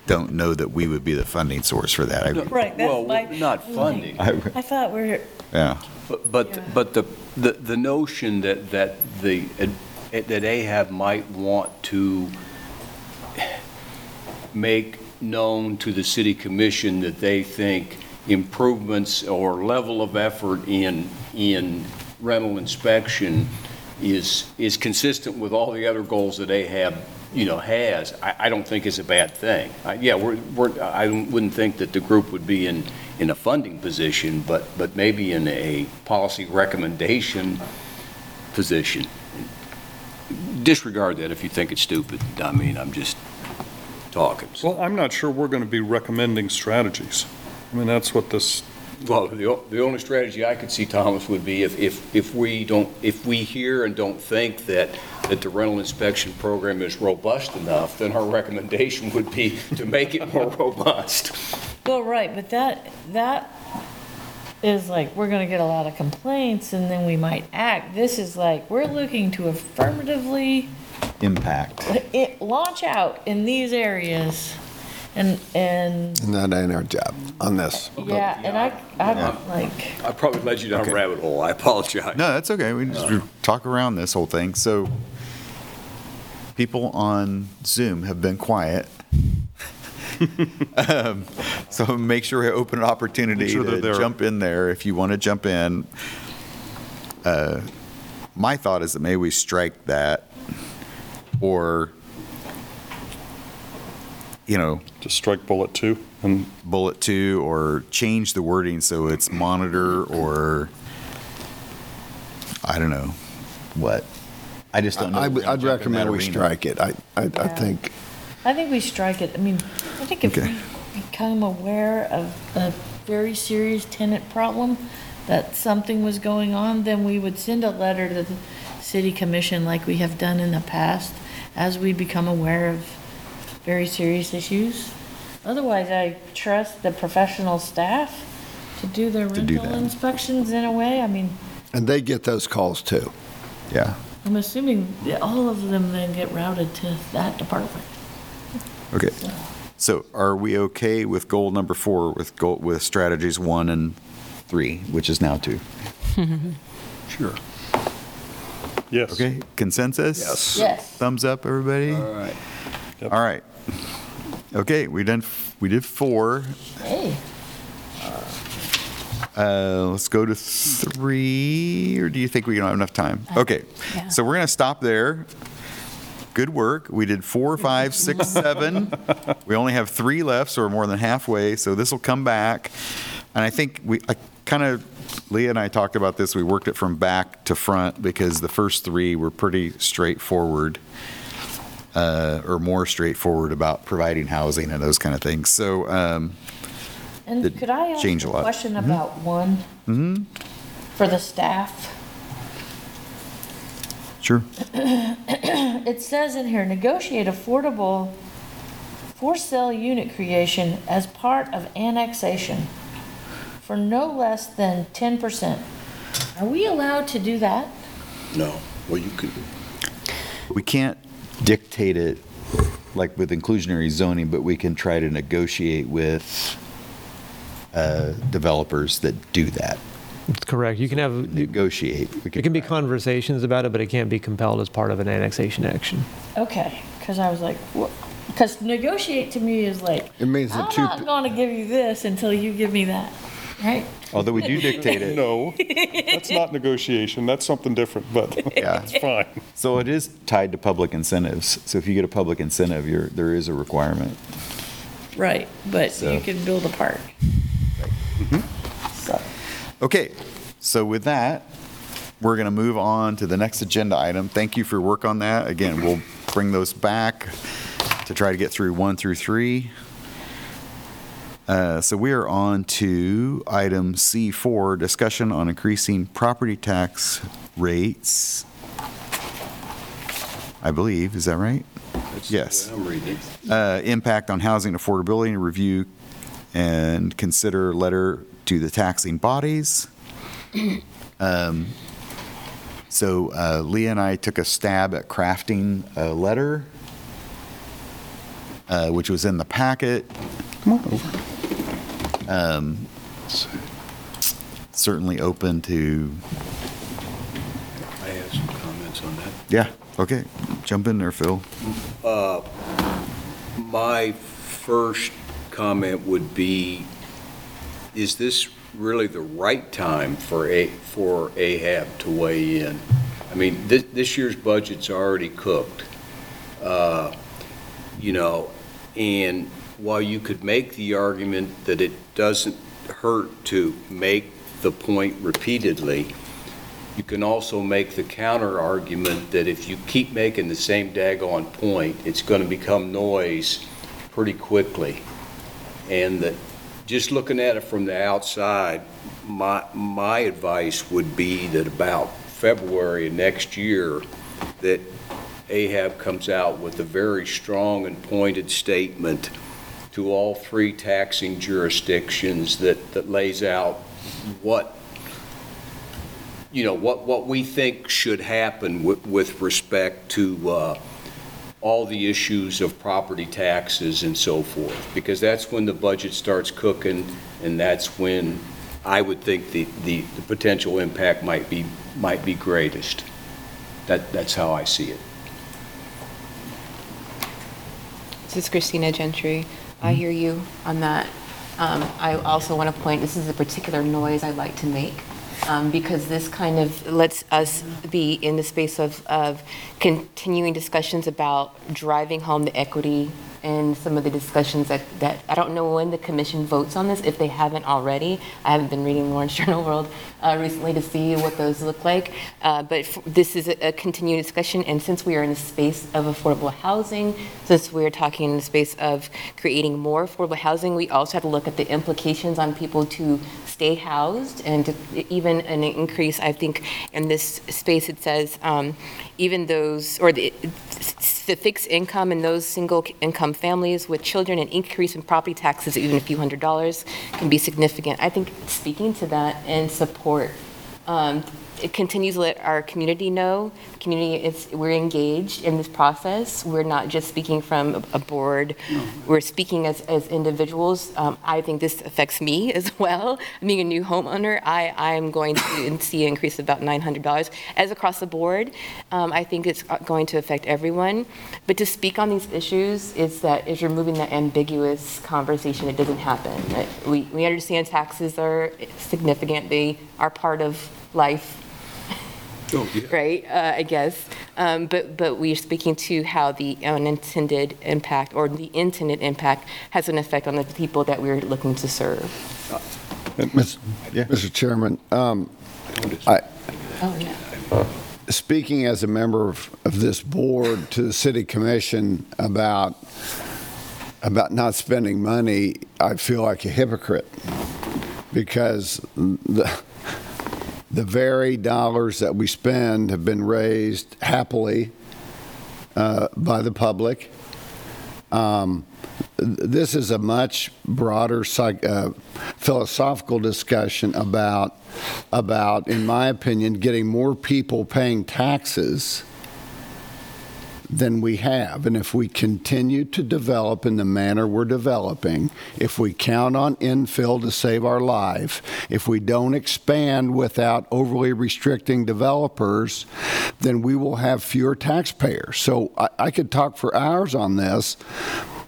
don't know that we would be the funding source for that. I- Right, that's Well, my- not funding. I- I thought we're, Yeah. But, but, but the, the, the notion that, that the, that AHAB might want to make known to the city commission that they think improvements or level of effort in, in rental inspection is, is consistent with all the other goals that AHAB, you know, has, I, I don't think is a bad thing. I- Yeah, we're, we're, I wouldn't think that the group would be in, in a funding position, but, but maybe in a policy recommendation position. disregard that if you think it's stupid. I mean, I'm just talking. Well, I'm not sure we're going to be recommending strategies. I mean, that's what this, Well, the, o- the only strategy I could see, Thomas, would be if, if, if we don't, if we hear and don't think that, that the rental inspection program is robust enough, then our *laughs* recommendation would be to make it more robust. Well, right, but that, that is like, we're gonna get a lot of complaints and then we might act. This is like, we're looking to affirmatively Impact. it- launch out in these areas. And, and, And that ain't our job on this. yeah, and I, I'm like, I probably led you down Okay. a rabbit hole. I apologize. No, that's okay. We just talk around this whole thing. So people on Zoom have been quiet. *laughs* Um, So make sure we open an opportunity Make sure they're to there. jump in there if you want to jump in. Uh, My thought is that maybe we strike that or, you know, just strike bullet two and bullet two or change the wording so it's monitor or, I don't know, what? I just don't know. I if would- we're gonna I'd jump in that recommend we arena. strike it. I, I, I Yeah. think, I think we strike it. I mean, I think if Okay. we become aware of a very serious tenant problem, that something was going on, then we would send a letter to the city commission like we have done in the past as we become aware of very serious issues. Otherwise, I trust the professional staff to do their To do rental that. inspections in a way. I mean, and they get those calls too. Yeah. I'm assuming that all of them then get routed to that department. Okay. So are we okay with goal number four with goal, with strategies one and three, which is now two? *laughs* Sure. yes. Okay, consensus? Yes. Yes. Thumbs up, everybody? All right. All right. Okay, we done, we did four. Hey. Uh, let's go to three, or do you think we don't have enough time? Okay, Yeah. so we're gonna stop there. Good work. We did four, five, six, *laughs* seven. We only have three left, so we're more than halfway, so this will come back. And I think we, I kind of, Leah and I talked about this, we worked it from back to front because the first three were pretty straightforward, uh, or more straightforward about providing housing and those kind of things. So, um, And Did could I ask change a a lot. question about one? For the staff? sure. *clears throat* It says in here, negotiate affordable for-sale unit creation as part of annexation for no less than 10%. Are we allowed to do that? No. Well, you could, We can't dictate it like with inclusionary zoning, but we can try to negotiate with uh, developers that do that. That's correct. You can have, Negotiate. We it can be conversations about it, but it can't be compelled as part of an annexation action. Okay, because I was like. Because negotiate to me is like, It means the I'm two, not going to give you this until you give me that, right? Although we do dictate it. *laughs* No, that's not *laughs* negotiation. That's something different, but *laughs* Yeah. it's fine. So it is tied to public incentives. So if you get a public incentive, you're, there is a requirement. Right, but So- you can build a park. Mm-hmm. So, Okay, so with that, we're going to move on to the next agenda item. Thank you for your work on that. Again, we'll bring those back to try to get through one through three. Uh, So we are on to item C4, discussion on increasing property tax rates. I believe, is that right? that's Yes. I'm reading. uh, impact on housing affordability and review and consider letter to the taxing bodies. *clears throat* Um, So uh, Leah and I took a stab at crafting a letter, uh, which was in the packet. Come on over. Um, Certainly open to, I have some comments on that. yeah, okay, jump in there, Phil. My first comment would be, is this really the right time for A, for Ahab to weigh in? I mean, this, this year's budget's already cooked. Uh, You know, and while you could make the argument that it doesn't hurt to make the point repeatedly, you can also make the counter argument that if you keep making the same daggone point, it's going to become noise pretty quickly. And that, just looking at it from the outside, my, my advice would be that about February of next year, that Ahab comes out with a very strong and pointed statement to all three taxing jurisdictions that, that lays out what, you know, what, what we think should happen with, with respect to, uh, all the issues of property taxes and so forth, because that's when the budget starts cooking, and that's when I would think the, the, the potential impact might be, might be greatest. That, that's how I see it. This is Christina Gentry. I hear you on that. Um, I also want to point, this is a particular noise I'd like to make, um, because this kind of lets us be in the space of, of continuing discussions about driving home the equity and some of the discussions that, that, I don't know when the commission votes on this, if they haven't already. I haven't been reading Lawrence *laughs* Journal World uh, recently to see what those look like. Uh, But f- this is a a continued discussion, and since we are in the space of affordable housing, since we're talking in the space of creating more affordable housing, we also have to look at the implications on people to stay housed and even an increase, I think, in this space, it says, um, even those, or the, the fixed income in those single income families with children, an increase in property taxes, even a few hundred dollars, can be significant. I think speaking to that and support, um, it continues to let our community know, community is, we're engaged in this process. We're not just speaking from a board, we're speaking as, as individuals. Um, I think this affects me *laughs* as well. Being a new homeowner, I, I'm going to *laughs* see an increase of about $900 as across the board. Um, I think it's going to affect everyone. But to speak on these issues is that is removing that ambiguous conversation. It doesn't happen. Uh, We, we understand taxes are significant. They are part of life right? Uh, I guess, um, but but we're speaking to how the unintended impact or the intended impact has an effect on the people that we're looking to serve. Mr. Mr. Chairman, um, I, Oh yeah. speaking as a member of, of this board to the city commission about, about not spending money, I feel like a hypocrite because the, the very dollars that we spend have been raised happily uh, by the public. Um, this is a much broader psych, uh, philosophical discussion about, about, in my opinion, getting more people paying taxes than we have. And if we continue to develop in the manner we're developing, if we count on infill to save our life, if we don't expand without overly restricting developers, then we will have fewer taxpayers. So I, I could talk for hours on this,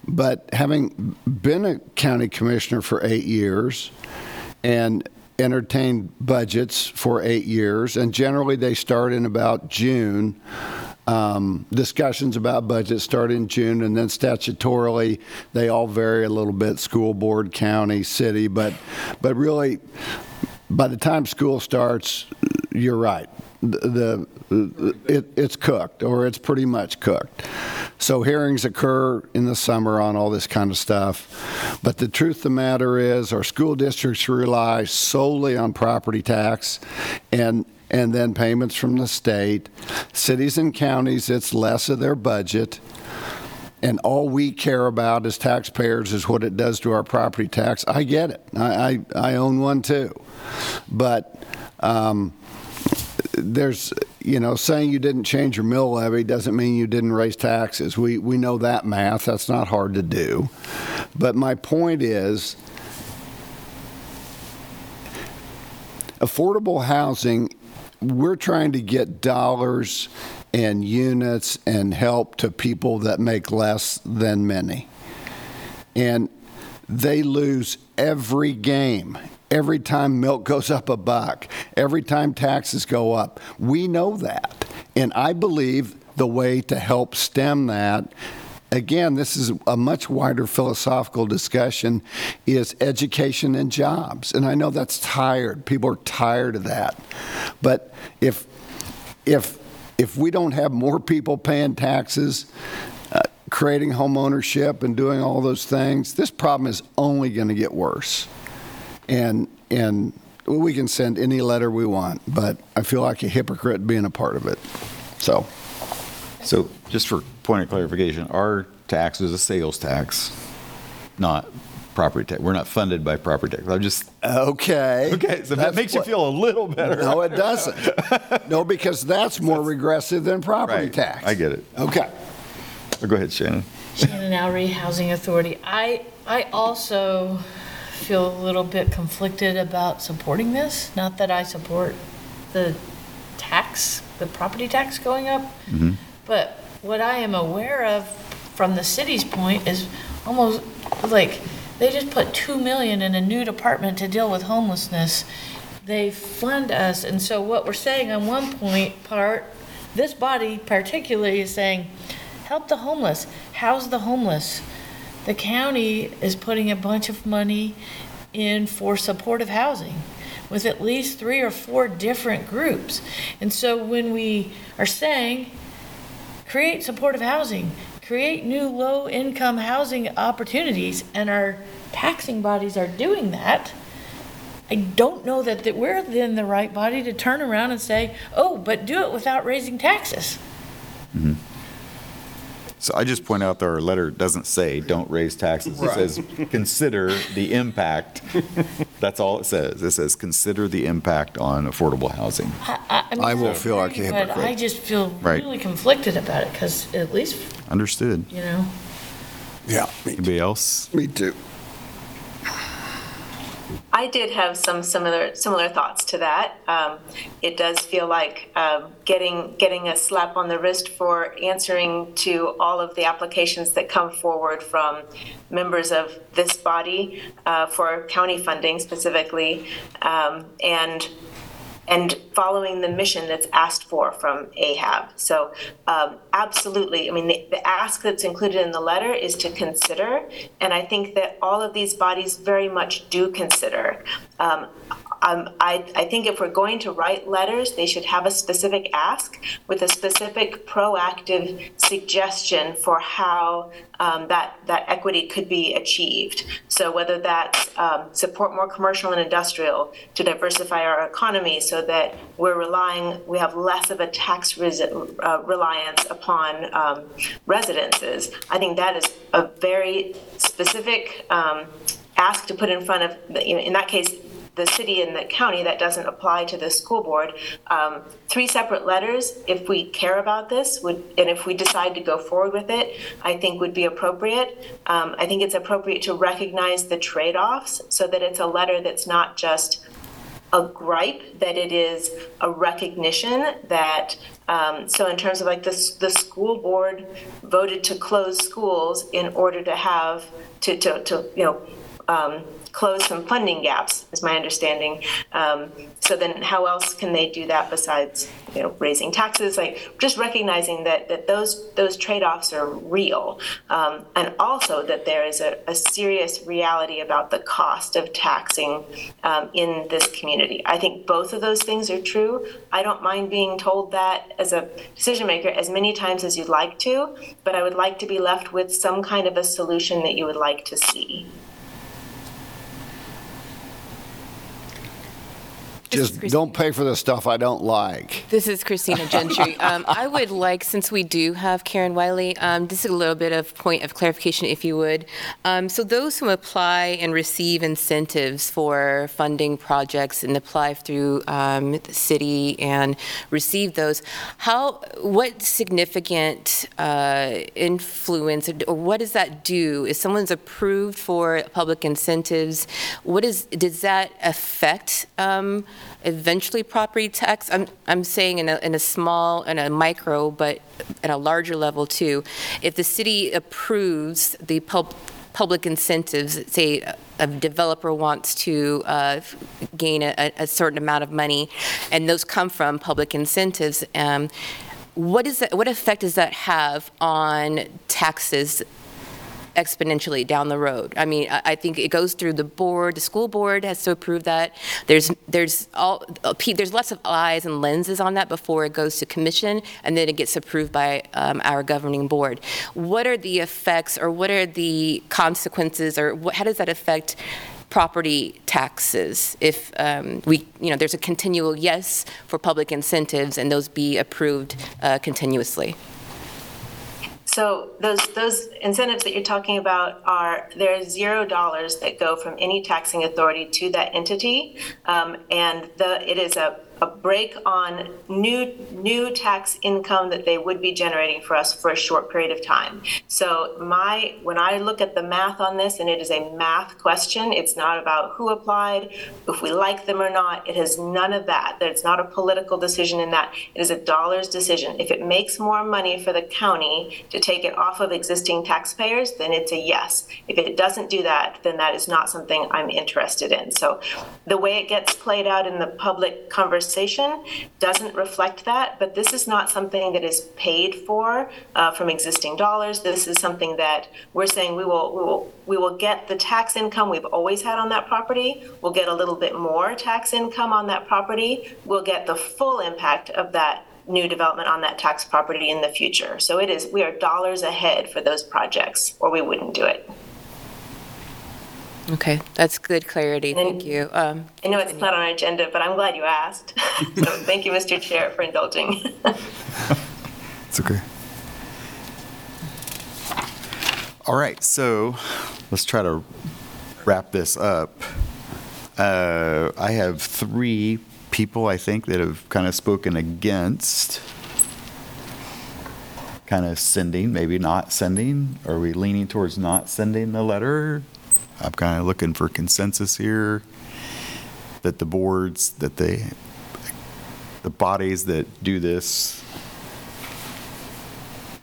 but having been a county commissioner for eight years and entertained budgets for eight years, and generally they start in about June. Um, discussions about budgets start in June, and then statutorily, they all vary a little bit: school board, county, city. But, but really, by the time school starts, you're right. The, the it, it's cooked, or it's pretty much cooked. So hearings occur in the summer on all this kind of stuff. But the truth of the matter is, our school districts rely solely on property tax, and and then payments from the state. Cities and counties, it's less of their budget. And all we care about as taxpayers is what it does to our property tax. I get it. I, I, I own one too. But um, there's, you know, saying you didn't change your mill levy doesn't mean you didn't raise taxes. We, we know that math. That's not hard to do. But my point is, affordable housing, we're trying to get dollars and units and help to people that make less than many. And they lose every game. Every time milk *laughs* goes up a buck, every time taxes go up. We know that. And I believe the way to help stem that again, this is a much wider philosophical discussion, is education and jobs. And I know that's tired. People are tired of that. But if, if, if we don't have more people paying taxes, uh, creating home ownership and doing all those things, this problem is only going to get worse. And, and we can send any letter we want, but I feel like a hypocrite being a part of it. So. So just for point of clarification, our tax is a sales tax, not property tax. We're not funded by property tax. I'm just, Okay. okay, so that That's makes you what- feel a little better. No, it doesn't. No, because that's more regressive than property Right, tax. I get it. Okay. Oh, go ahead, Shannon. Shannon Oury, Housing Authority. I, I also feel a little bit conflicted about supporting this. Not that I support the tax, the property tax going up, mm-hmm. But what I am aware of from the city's point is almost like, they just put 2 million in a new department to deal with homelessness. They fund us, and so what we're saying on one point part, this body particularly is saying, help the homeless, house the homeless. The county is putting a bunch of money in for supportive housing with at least three or four different groups. And so when we are saying, create supportive housing, create new low-income housing opportunities, and our taxing bodies are doing that, I don't know that, that we're then the right body to turn around and say, oh, but do it without raising taxes. Mm-hmm. So I just point out that our letter doesn't say, don't raise taxes. It says, consider the impact. That's all it says. It says, consider the impact on affordable housing. I, I, I mean, I will I feel like a agree, But hypocrite. I just feel Right. really conflicted about it, because at least, Understood. you know, Yeah, me, Anybody else? me too. I did have some similar similar thoughts to that. Um, it does feel like um, getting getting a slap on the wrist for answering to all of the applications that come forward from members of this body uh, for county funding specifically, um, and and following the mission that's asked for from AHAB. So, um, absolutely. I mean, the, the ask that's included in the letter is to consider, and I think that all of these bodies very much do consider. Um, um, I, I think if we're going to write letters, they should have a specific ask with a specific proactive suggestion for how um, that, that equity could be achieved. So whether that's um, support more commercial and industrial to diversify our economy so that we're relying, we have less of a tax resi- uh, reliance upon um, residences. I think that is a very specific um, ask to put in front of, you know, in that case, the city and the county, that doesn't apply to the school board. Um, Three separate letters, if we care about this, would, and if we decide to go forward with it, I think would be appropriate. Um, I think it's appropriate to recognize the trade-offs so that it's a letter that's not just a gripe, that it is a recognition that, um, so in terms of like the, the school board voted to close schools in order to have, to, to, to, you know, um, close some funding gaps, is my understanding. Um, so then how else can they do that besides, you know, raising taxes? Like, just recognizing that, that those, those trade-offs are real. Um, and also that there is a, a serious reality about the cost of taxing um, in this community. I think both of those things are true. I don't mind being told that as a decision maker as many times as you'd like to, but I would like to be left with some kind of a solution that you would like to see. Just don't pay for the stuff I don't like. This is Christina Gentry. *laughs* Um, I would like, since we do have Karen Willey, um, just a little bit of point of clarification, if you would. Um, so those who apply and receive incentives for funding projects and apply through um, the city and receive those, how, what significant uh, influence or what does that do? If someone's approved for public incentives, what is, does that affect um, eventually property tax? I'm, I'm saying in a, in a small, in a micro, but at a larger level too. If the city approves the pub, public incentives, say a- developer wants to uh, gain a, a certain amount of money, and those come from public incentives, um, what is that, what effect does that have on taxes exponentially down the road? I mean, I, I think it goes through the board, the school board has to approve that. There's, there's all, uh, there's lots of eyes and lenses on that before it goes to commission, and then it gets approved by um, our governing board. What are the effects, or what are the consequences, or what, how does that affect property taxes if um, we, you know, there's a continual yes for public incentives and those be approved uh, continuously? So those, those incentives that you're talking about are, there are zero dollars that go from any taxing authority to that entity. Um, And the, it is a, a break on new, new tax income that they would be generating for us for a short period of time. So my, when I look at the math on this, and it is a math question, it's not about who applied, if we like them or not, it has none of that. That it's not a political decision in that. It is a dollars decision. If it makes more money for the county to take it off of existing taxpayers, then it's a yes. If it doesn't do that, then that is not something I'm interested in. So the way it gets played out in the public conversation doesn't reflect that, but this is not something that is paid for uh, from existing dollars. This is something that we're saying we will, we will, we will get the tax income we've always had on that property. We'll get a little bit more tax income on that property. We'll get the full impact of that new development on that tax property in the future. So it is, we are dollars ahead for those projects, or we wouldn't do it. Okay, that's good clarity, thank you. Um, I know it's not on our agenda, but I'm glad you asked. *laughs* So thank you, Mr. Chair, for indulging. *laughs* It's okay. All right, so let's try to wrap this up. Uh, I have three people, I think, that have kind of spoken against kind of sending, maybe not sending. Are we leaning towards not sending the letter? I'm kind of looking for consensus here that the boards, that they, the bodies that do this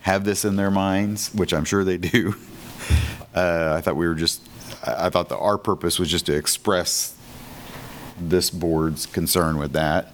have this in their minds, which I'm sure they do. *laughs* Uh, I thought we were just, I I thought that our purpose was just to express this board's concern with that.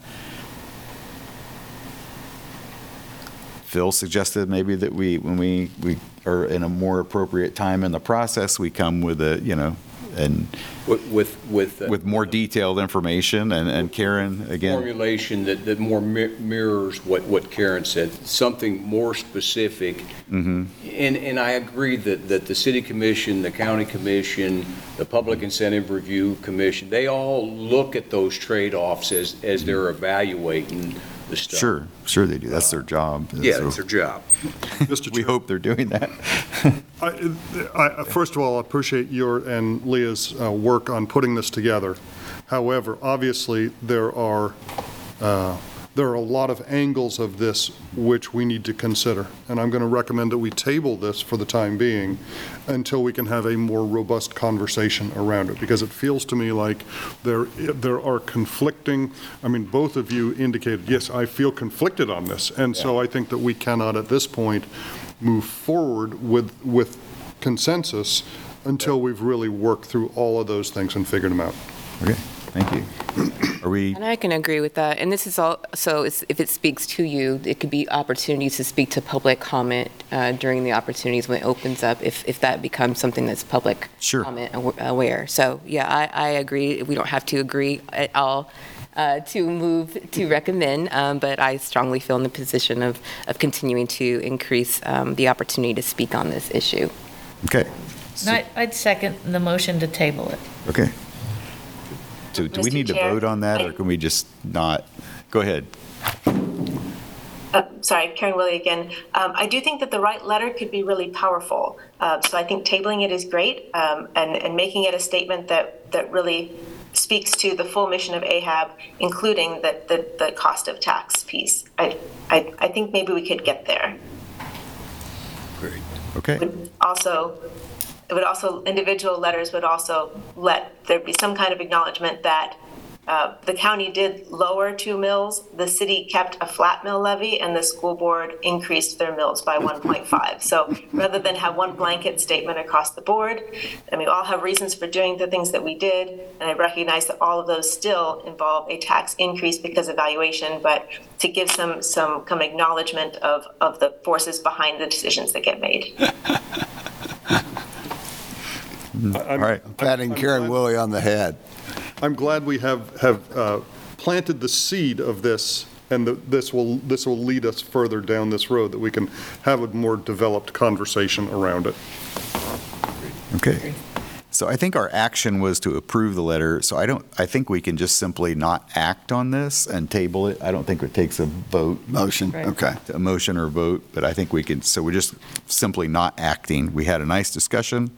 Phil suggested maybe that we, when we, we are in a more appropriate time in the process, we come with a, you know, and With, with, with uh, with more detailed information, and, and Karen, again, formulation that, that more mi- mirrors what, what Karen said, something more specific. mhm, And, and I agree that, that the city commission, the county commission, the public incentive review commission, they all look at those trade-offs as, as they're evaluating the stuff. sure, sure they do, that's their job. Yeah, So that's their job. *laughs* Mr. We hope they're doing that. *laughs* I, I- first of all, I appreciate your and Leah's uh, work on putting this together. However, obviously, there are, uh, there are a lot of angles of this which we need to consider. And I'm going to recommend that we table this for the time being until we can have a more robust conversation around it. Because it feels to me like there, there are conflicting, I mean, both of you indicated, yes, I feel conflicted on this. And so I think that we cannot, at this point, move forward with, with consensus until we've really worked through all of those things and figured them out. Okay, thank you. Are we, And I can agree with that. And this is all, so it's- if it speaks to you, it could be opportunities to speak to public comment uh, during the opportunities when it opens up, if, if that becomes something that's public Sure. comment aware. So, yeah, I, I agree. We don't have to agree at all uh, to move, to recommend, um, but I strongly feel in the position of, of continuing to increase um, the opportunity to speak on this issue. okay, And I- I'd second the motion to table it. okay. So do we Mr. need to Chair, vote on that, or can we just not? Go ahead. Uh, Sorry, Karen Willey again. Um, I do think that the right letter could be really powerful. Uh, So I think tabling it is great, um, and, and making it a statement that, that really speaks to the full mission of AHAB, including the, the, the cost of tax piece. I, I, I think maybe we could get there. Great. Okay, Would Also, it would also, individual letters would also let there be some kind of acknowledgement that Uh, The county did lower two mills, the city kept a flat mill levy, and the school board increased their mills by 1.5. So rather than have one blanket statement across the board, and we all have reasons for doing the things that we did, and I recognize that all of those still involve a tax increase because of valuation, but to give some, some, some acknowledgement of, of the forces behind the decisions that get made. *laughs* All right. I'm patting Karen Willey on the head. I'm glad we have, have uh, planted the seed of this, and that this will, this will lead us further down this road, that we can have a more developed conversation around it. Okay. So I think our action was to approve the letter, so I don't, I think we can just simply not act on this and table it. I don't think it takes a vote. Motion, Right. okay. A motion or vote, but I think we can, so we're just simply not acting. We had a nice discussion,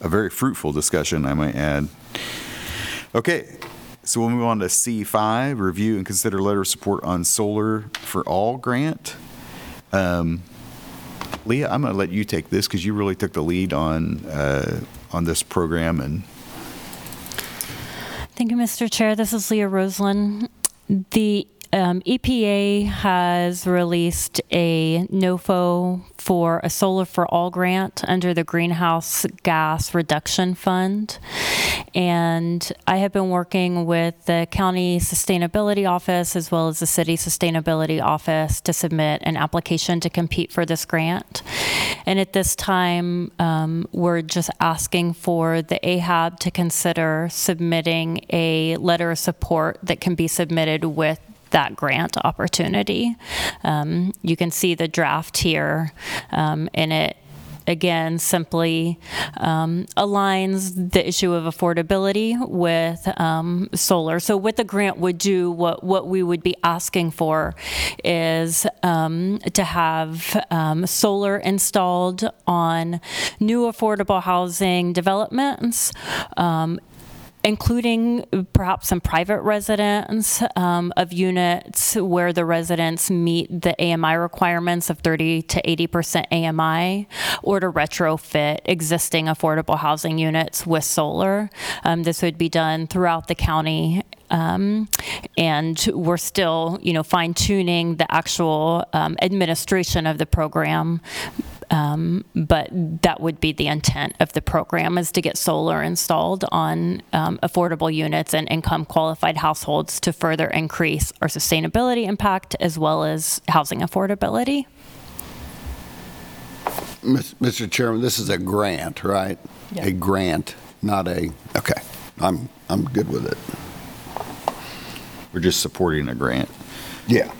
a very fruitful discussion, I might add. Okay, so we'll move on to C5, review and consider letter of support on solar for all grant. Um, Leah, I'm going to let you take this because you really took the lead on, uh, on this program and Thank you, Mr. Chair. This is Leah Roseland. The um, EPA has released a NOFO for a Solar for All grant under the Greenhouse Gas Reduction Fund. And I have been working with the County Sustainability Office as well as the City Sustainability Office to submit an application to compete for this grant. And at this time, um, we're just asking for the AHAB to consider submitting a letter of support that can be submitted with that grant opportunity. Um, you can see the draft here, um, and it again simply um, aligns the issue of affordability with um, solar. So what the grant would do, what what we would be asking for, is um, to have um, solar installed on new affordable housing developments. Including perhaps some private residents um, of units where the residents meet the AMI requirements of 30 to 80% AMI, or to retrofit existing affordable housing units with solar. Um, this would be done throughout the county. Um, and we're still, you know, fine tuning the actual um, administration of the program um, but that would be the intent of the program is to get solar installed on um, affordable units and income qualified households to further increase our sustainability impact as well as housing affordability. Mr. Chairman, this is a grant, right? Yeah. A grant, not a, okay. I'm, I'm good with it. we're just supporting a grant. Yeah.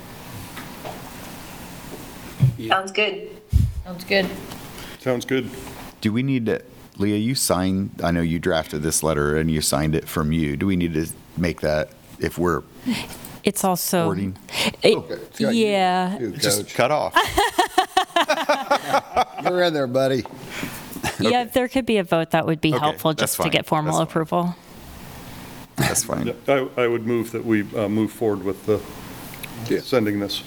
Sounds good. Sounds good. Sounds good. Do we need to, Leah, you signed, I know you drafted this letter and you signed it from you. Do we need to make that if we're It's also, supporting? it- Okay, it's got you, yeah, too, Just Coach. cut off. *laughs* You're in there, buddy. yeah, if there could be a vote, that would be Okay, helpful that's just to fine, get formal that's fine. approval. That's fine. Yeah, I, I would move that we uh, move forward with the, Yeah. sending this.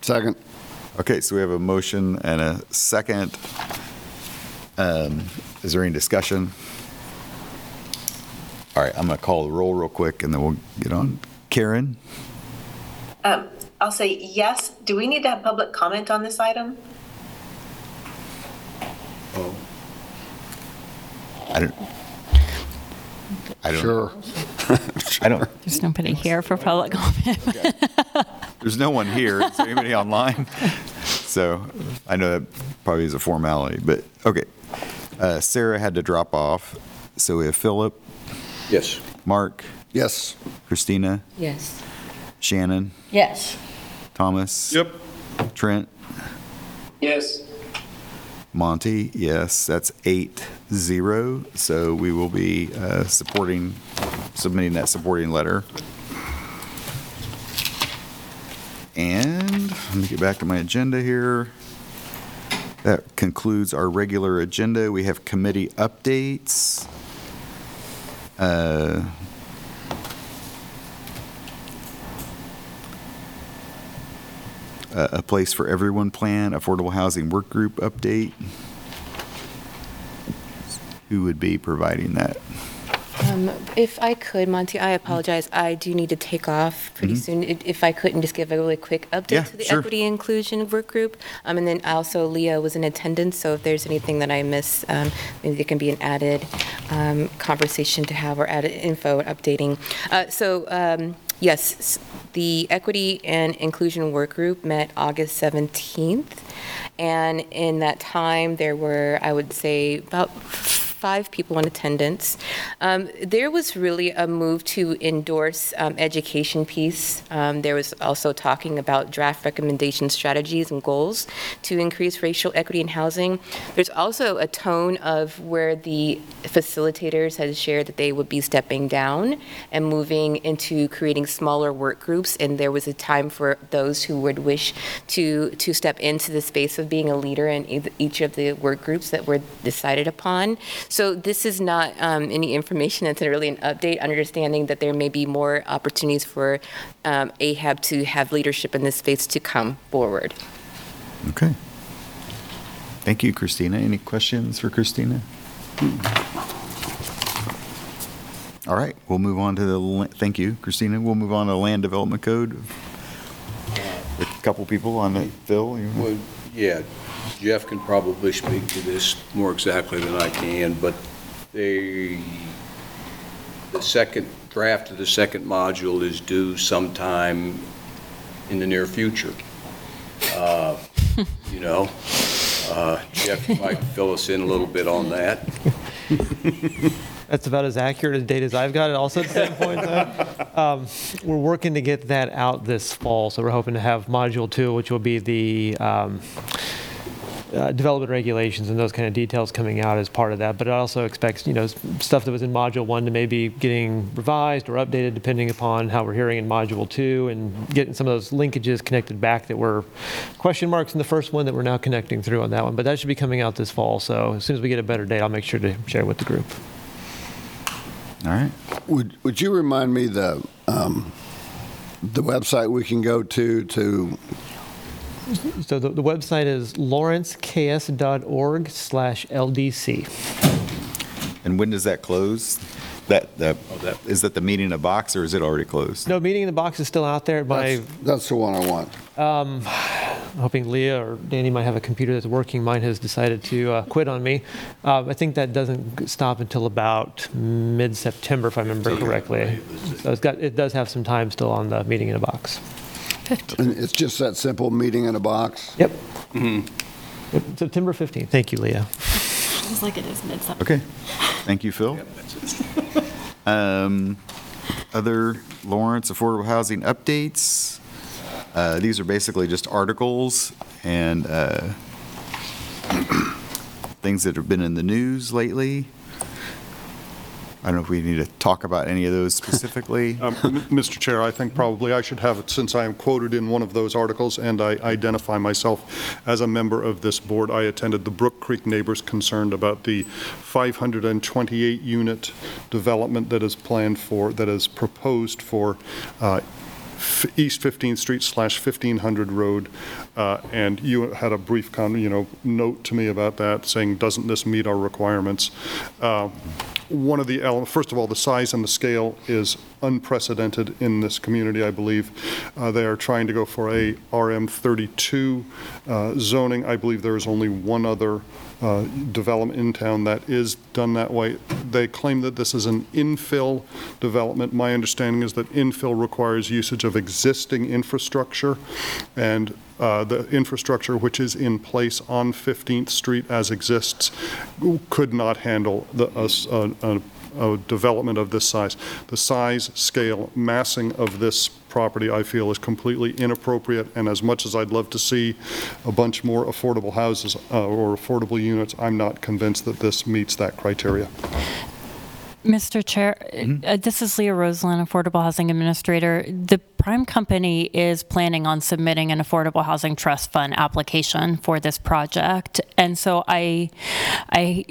Second. Okay, so we have a motion and a second. Um, Is there any discussion? All right, I'm going to call the roll real quick and then we'll get on. Karen? Um, I'll say yes. Do we need to have public comment on this item? Oh. I don't. I don't. Sure. *laughs* I don't, There's nobody here for public comment. There's no one here. Is there anybody online? *laughs* So I know that probably is a formality, but, okay. Uh, Sarah had to drop off. So we have Philip, Yes. Mark, Yes. Christina, Yes. Shannon, Yes. Thomas. Yep. Trent, Yes. Monty, yes, that's eight zero. So we will be uh, supporting, submitting that supporting letter. And let me get back to my agenda here. That concludes our regular agenda. We have committee updates. Uh, a a Place for Everyone plan, Affordable Housing Work Group update. Who would be providing that? Um, If I could, Monty, I apologize, I do need to take off pretty soon. I- If I couldn't, just give a really quick Mm-hmm. Yeah, update to the sure. equity inclusion work group. Um, And then also Leah was in attendance, so if there's anything that I miss, um, maybe there can be an added um, conversation to have or added info updating. Uh, So um, yes, s- the equity and inclusion work group met August 17th. And in that time, there were, I would say, about five people in attendance. Um, there was really a move to endorse um, education piece. Um, there was also talking about draft recommendation strategies and goals to increase racial equity in housing. There's also a tone of where the facilitators had shared that they would be stepping down and moving into creating smaller work groups, and there was a time for those who would wish to to step into the space of being a leader in each of the work groups that were decided upon. So this is not um, any information, it's really an update, understanding that there may be more opportunities for um, AHAB to have leadership in this space to come forward. Okay. Thank you, Christina. Any questions for Christina? All right, we'll move on to the, thank you, Christina. We'll move on to Land Development Code. A couple people on it. Phil? you- Well, yeah, Jeff can probably speak to this more exactly than I can, but they, the second draft of the second module is due sometime in the near future. Uh, You know, uh, Jeff might fill us in a little bit on that. *laughs* That's about as accurate a date as I've got it also at the same point. in. *laughs* Um, We're working to get that out this fall, so we're hoping to have Module 2, which will be the um, uh, development regulations and those kind of details coming out as part of that. But it also expects, you know, s- stuff that was in Module 1 to maybe getting revised or updated depending upon how we're hearing in Module 2 and getting some of those linkages connected back that were question marks in the first one that we're now connecting through on that one. But that should be coming out this fall, so as soon as we get a better date, I'll make sure to share with the group. All right. Would, would you remind me the, um, the website we can go to, to, So the, the website is lawrenceks.org slash LDC. And when does that close? That, that, is that the meeting in a box or is it already closed? No, Meeting in the Box is still out there. My, that's, that's the one I want. um, hoping Leah or Danny might have a computer that's working. Mine has decided to uh, quit on me. Uh, I think that doesn't stop until about mid-September, if I remember correctly. So it's got, it does have some time still on the Meeting in a Box. And it's just that simple, meeting in a box? Yep. Yep, September 15th. Thank you, Leah. Seems like it is mid-September. Okay. Thank you, Phil. *laughs* Um, Other Lawrence Affordable Housing updates. Uh, These are basically just articles and uh, *clears throat* things that have been in the news lately. I don't know if we need to talk about any of those specifically. *laughs* Um, Mr. Chair, I think probably I should have it, since I am quoted in one of those articles, and I identify myself as a member of this board. I attended the Brook Creek neighbors concerned about the 528-unit development that is planned for, that is proposed for uh, F- East 15th Street slash 1500 Road, uh, and you had a brief, con- you know, note to me about that, saying, doesn't this meet our requirements? Uh, One of the elements, first of all, the size and the scale is unprecedented in this community, I believe. Uh, They are trying to go for a RM32 uh, zoning. I believe there is only one other uh, development in town that is done that way. They claim that this is an infill development. My understanding is that infill requires usage of existing infrastructure, and uh, the infrastructure which is in place on 15th Street as exists could not handle the, a a- a development of this size. The size, scale, massing of this property, I feel, is completely inappropriate, and as much as I'd love to see a bunch more affordable houses uh, or affordable units, I'm not convinced that this meets that criteria. Mr. Chair, uh, this is Leah Roseland, Affordable Housing Administrator. The Prime Company is planning on submitting an Affordable Housing Trust Fund application for this project. And so I, I,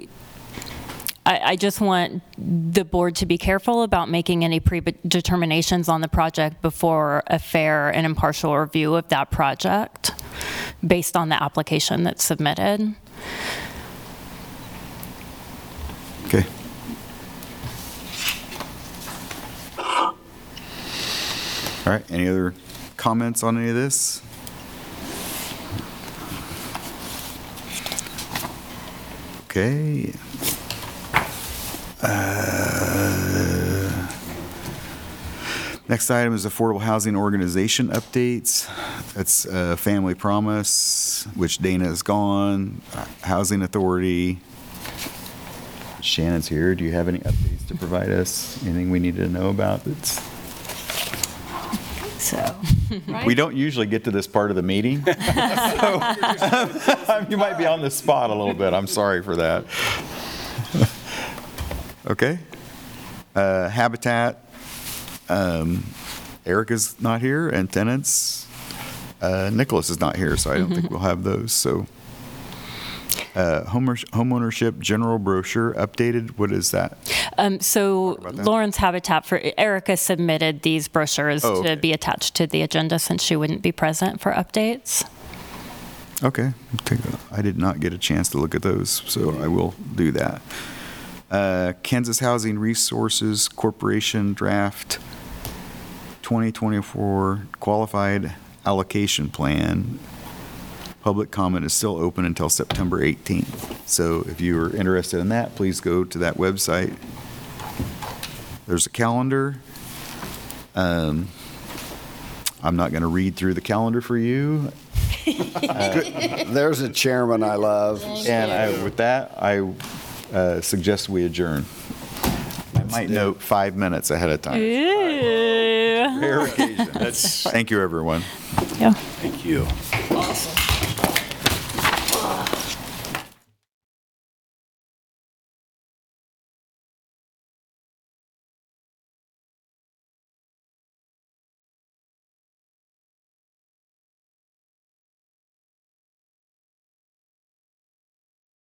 I I just want the board to be careful about making any predeterminations on the project before a fair and impartial review of that project based on the application that's submitted. All right, any other comments on any of this? Okay. Uh, Next item is Affordable Housing Organization updates. That's uh, Family Promise, which Dana is gone, Housing Authority. Shannon's here. Do you have any updates to provide us? Anything we need to know about that's? So. *laughs* We don't usually get to this part of the meeting. *laughs* So, *laughs* You might be on the spot a little bit. I'm sorry for that. Okay. Uh, Habitat, um, Erica's not here, and tenants, uh, Nicholas is not here, so I don't think we'll have those, so. Uh, homeowner- Homeownership general brochure updated, what is that? Um, so that. Lawrence Habitat for Erica submitted these brochures Oh, okay. to be attached to the agenda since she wouldn't be present for updates. Okay, I did not get a chance to look at those, so I will do that. Uh, Kansas Housing Resources Corporation draft 2024 qualified allocation plan. Public comment is still open until September 18th. So if you are interested in that, please go to that website. There's a calendar. Um, I'm not going to read through the calendar for you. *laughs* There's a chairman I love. And I, with that, I uh, suggest we adjourn. I might note five minutes ahead of time. Ooh. Rare occasion. *laughs* Thank you, everyone. Yeah. Thank you. Awesome.